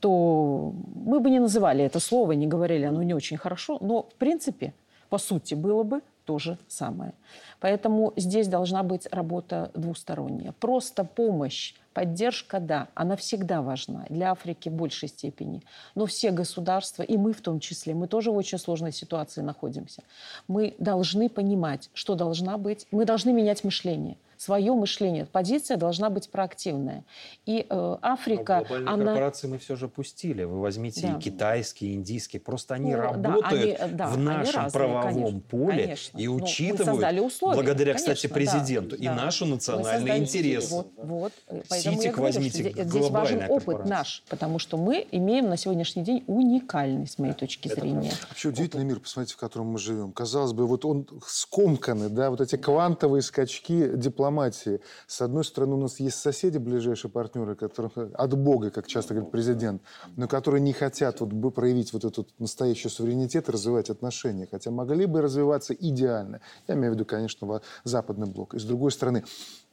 J: то мы бы не называли это слово, не говорили, оно не очень хорошо, но в принципе, по сути, было бы то же самое. Поэтому здесь должна быть работа двусторонняя. Просто помощь, поддержка, да, она всегда важна. Для Африки в большей степени. Но все государства, и мы в том числе, мы тоже в очень сложной ситуации находимся. Мы должны понимать, что должна быть. Мы должны менять мышление – свое мышление. Позиция должна быть проактивная. И э, Африка...
I: Но она... корпорации мы все же пустили. Вы возьмите да. и китайские, и индийские. Просто они ну, работают да, они, да, в нашем разные, правовом конечно, поле
J: конечно.
I: и учитывают,
J: ну, условия,
I: благодаря,
J: конечно,
I: кстати, президенту, да, и да. наши национальные интересы.
J: Вот, вот.
I: Ситик возьмите,
J: что здесь важен опыт наш, потому что мы имеем на сегодняшний день уникальный, с моей точки Это зрения.
A: Вообще удивительный мир, посмотрите, в котором мы живем. Казалось бы, вот он скомканный, да, вот эти квантовые скачки дипломатии дипломатии. С одной стороны, у нас есть соседи, ближайшие партнеры, которые от Бога, как часто говорит президент, но которые не хотят вот, бы проявить вот этот настоящий суверенитет и развивать отношения, хотя могли бы развиваться идеально. Я имею в виду, конечно, западный блок. И с другой стороны,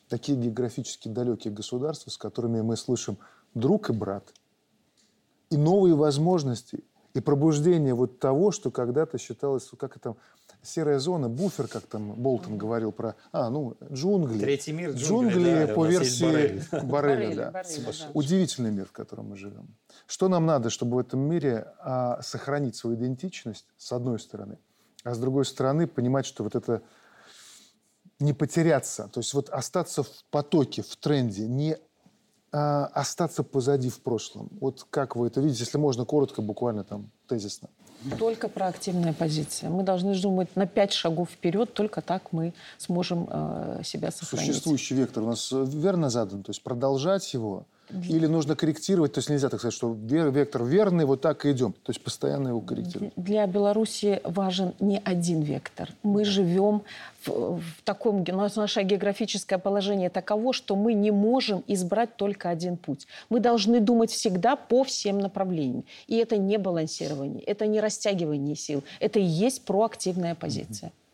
A: такие географически далекие государства, с которыми мы слышим друг и брат, и новые возможности, и пробуждение вот того, что когда-то считалось, как это серая зона, буфер, как там Болтон говорил про... А, ну, джунгли.
I: Третий мир,
A: джунгли. Джунгли да, по версии Барреля. да. Удивительный мир, в котором мы живем. Что нам надо, чтобы в этом мире а, сохранить свою идентичность, с одной стороны, а с другой стороны понимать, что вот это не потеряться, то есть вот остаться в потоке, в тренде, не а, остаться позади в прошлом. Вот как вы это видите, если можно коротко, буквально там тезисно.
J: Только проактивная позиция. Мы должны думать на пять шагов вперед, только так мы сможем э, себя сохранить.
A: Существующий вектор у нас э, верно задан, то есть продолжать его, или нужно корректировать, то есть нельзя так сказать, что вектор верный, вот так и идем. То есть постоянно его корректировать.
J: Для Беларуси важен не один вектор. Мы живем в, в таком... Наше географическое положение таково, что мы не можем избрать только один путь. Мы должны думать всегда по всем направлениям. И это не балансирование, это не растягивание сил. Это и есть проактивная позиция. Mm-hmm.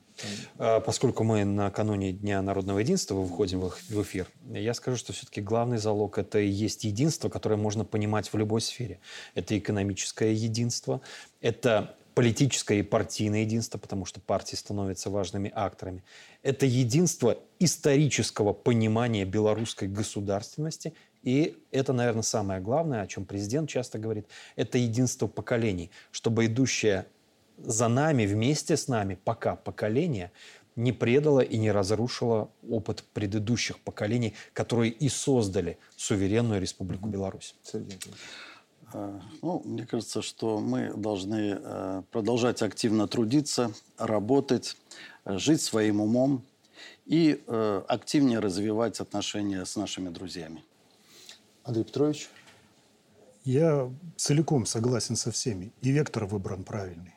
I: А, поскольку мы накануне Дня народного единства выходим в эфир, я скажу, что все-таки главный залог – это и есть единство, которое можно понимать в любой сфере. Это экономическое единство, это политическое и партийное единство, потому что партии становятся важными акторами. Это единство исторического понимания белорусской государственности. И это, наверное, самое главное, о чем президент часто говорит, это единство поколений, чтобы идущее за нами, вместе с нами, пока поколение не предало и не разрушило опыт предыдущих поколений, которые и создали суверенную Республику Беларусь.
H: А, ну, мне кажется, что мы должны э, продолжать активно трудиться, работать, жить своим умом и э, активнее развивать отношения с нашими друзьями.
A: Андрей Петрович?
G: Я целиком согласен со всеми. И вектор выбран правильный.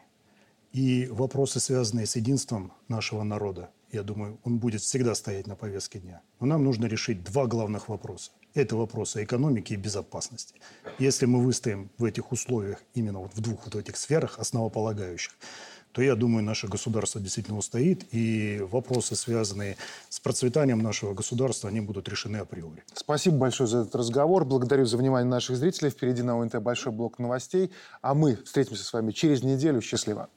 G: И вопросы, связанные с единством нашего народа, я думаю, он будет всегда стоять на повестке дня. Но нам нужно решить два главных вопроса. Это вопросы экономики и безопасности. Если мы выстоим в этих условиях, именно вот в двух вот этих сферах основополагающих, то я думаю, наше государство действительно устоит, и вопросы, связанные с процветанием нашего государства, они будут решены априори.
A: Спасибо большое за этот разговор. Благодарю за внимание наших зрителей. Впереди на ОНТ большой блок новостей. А мы встретимся с вами через неделю. Счастливо.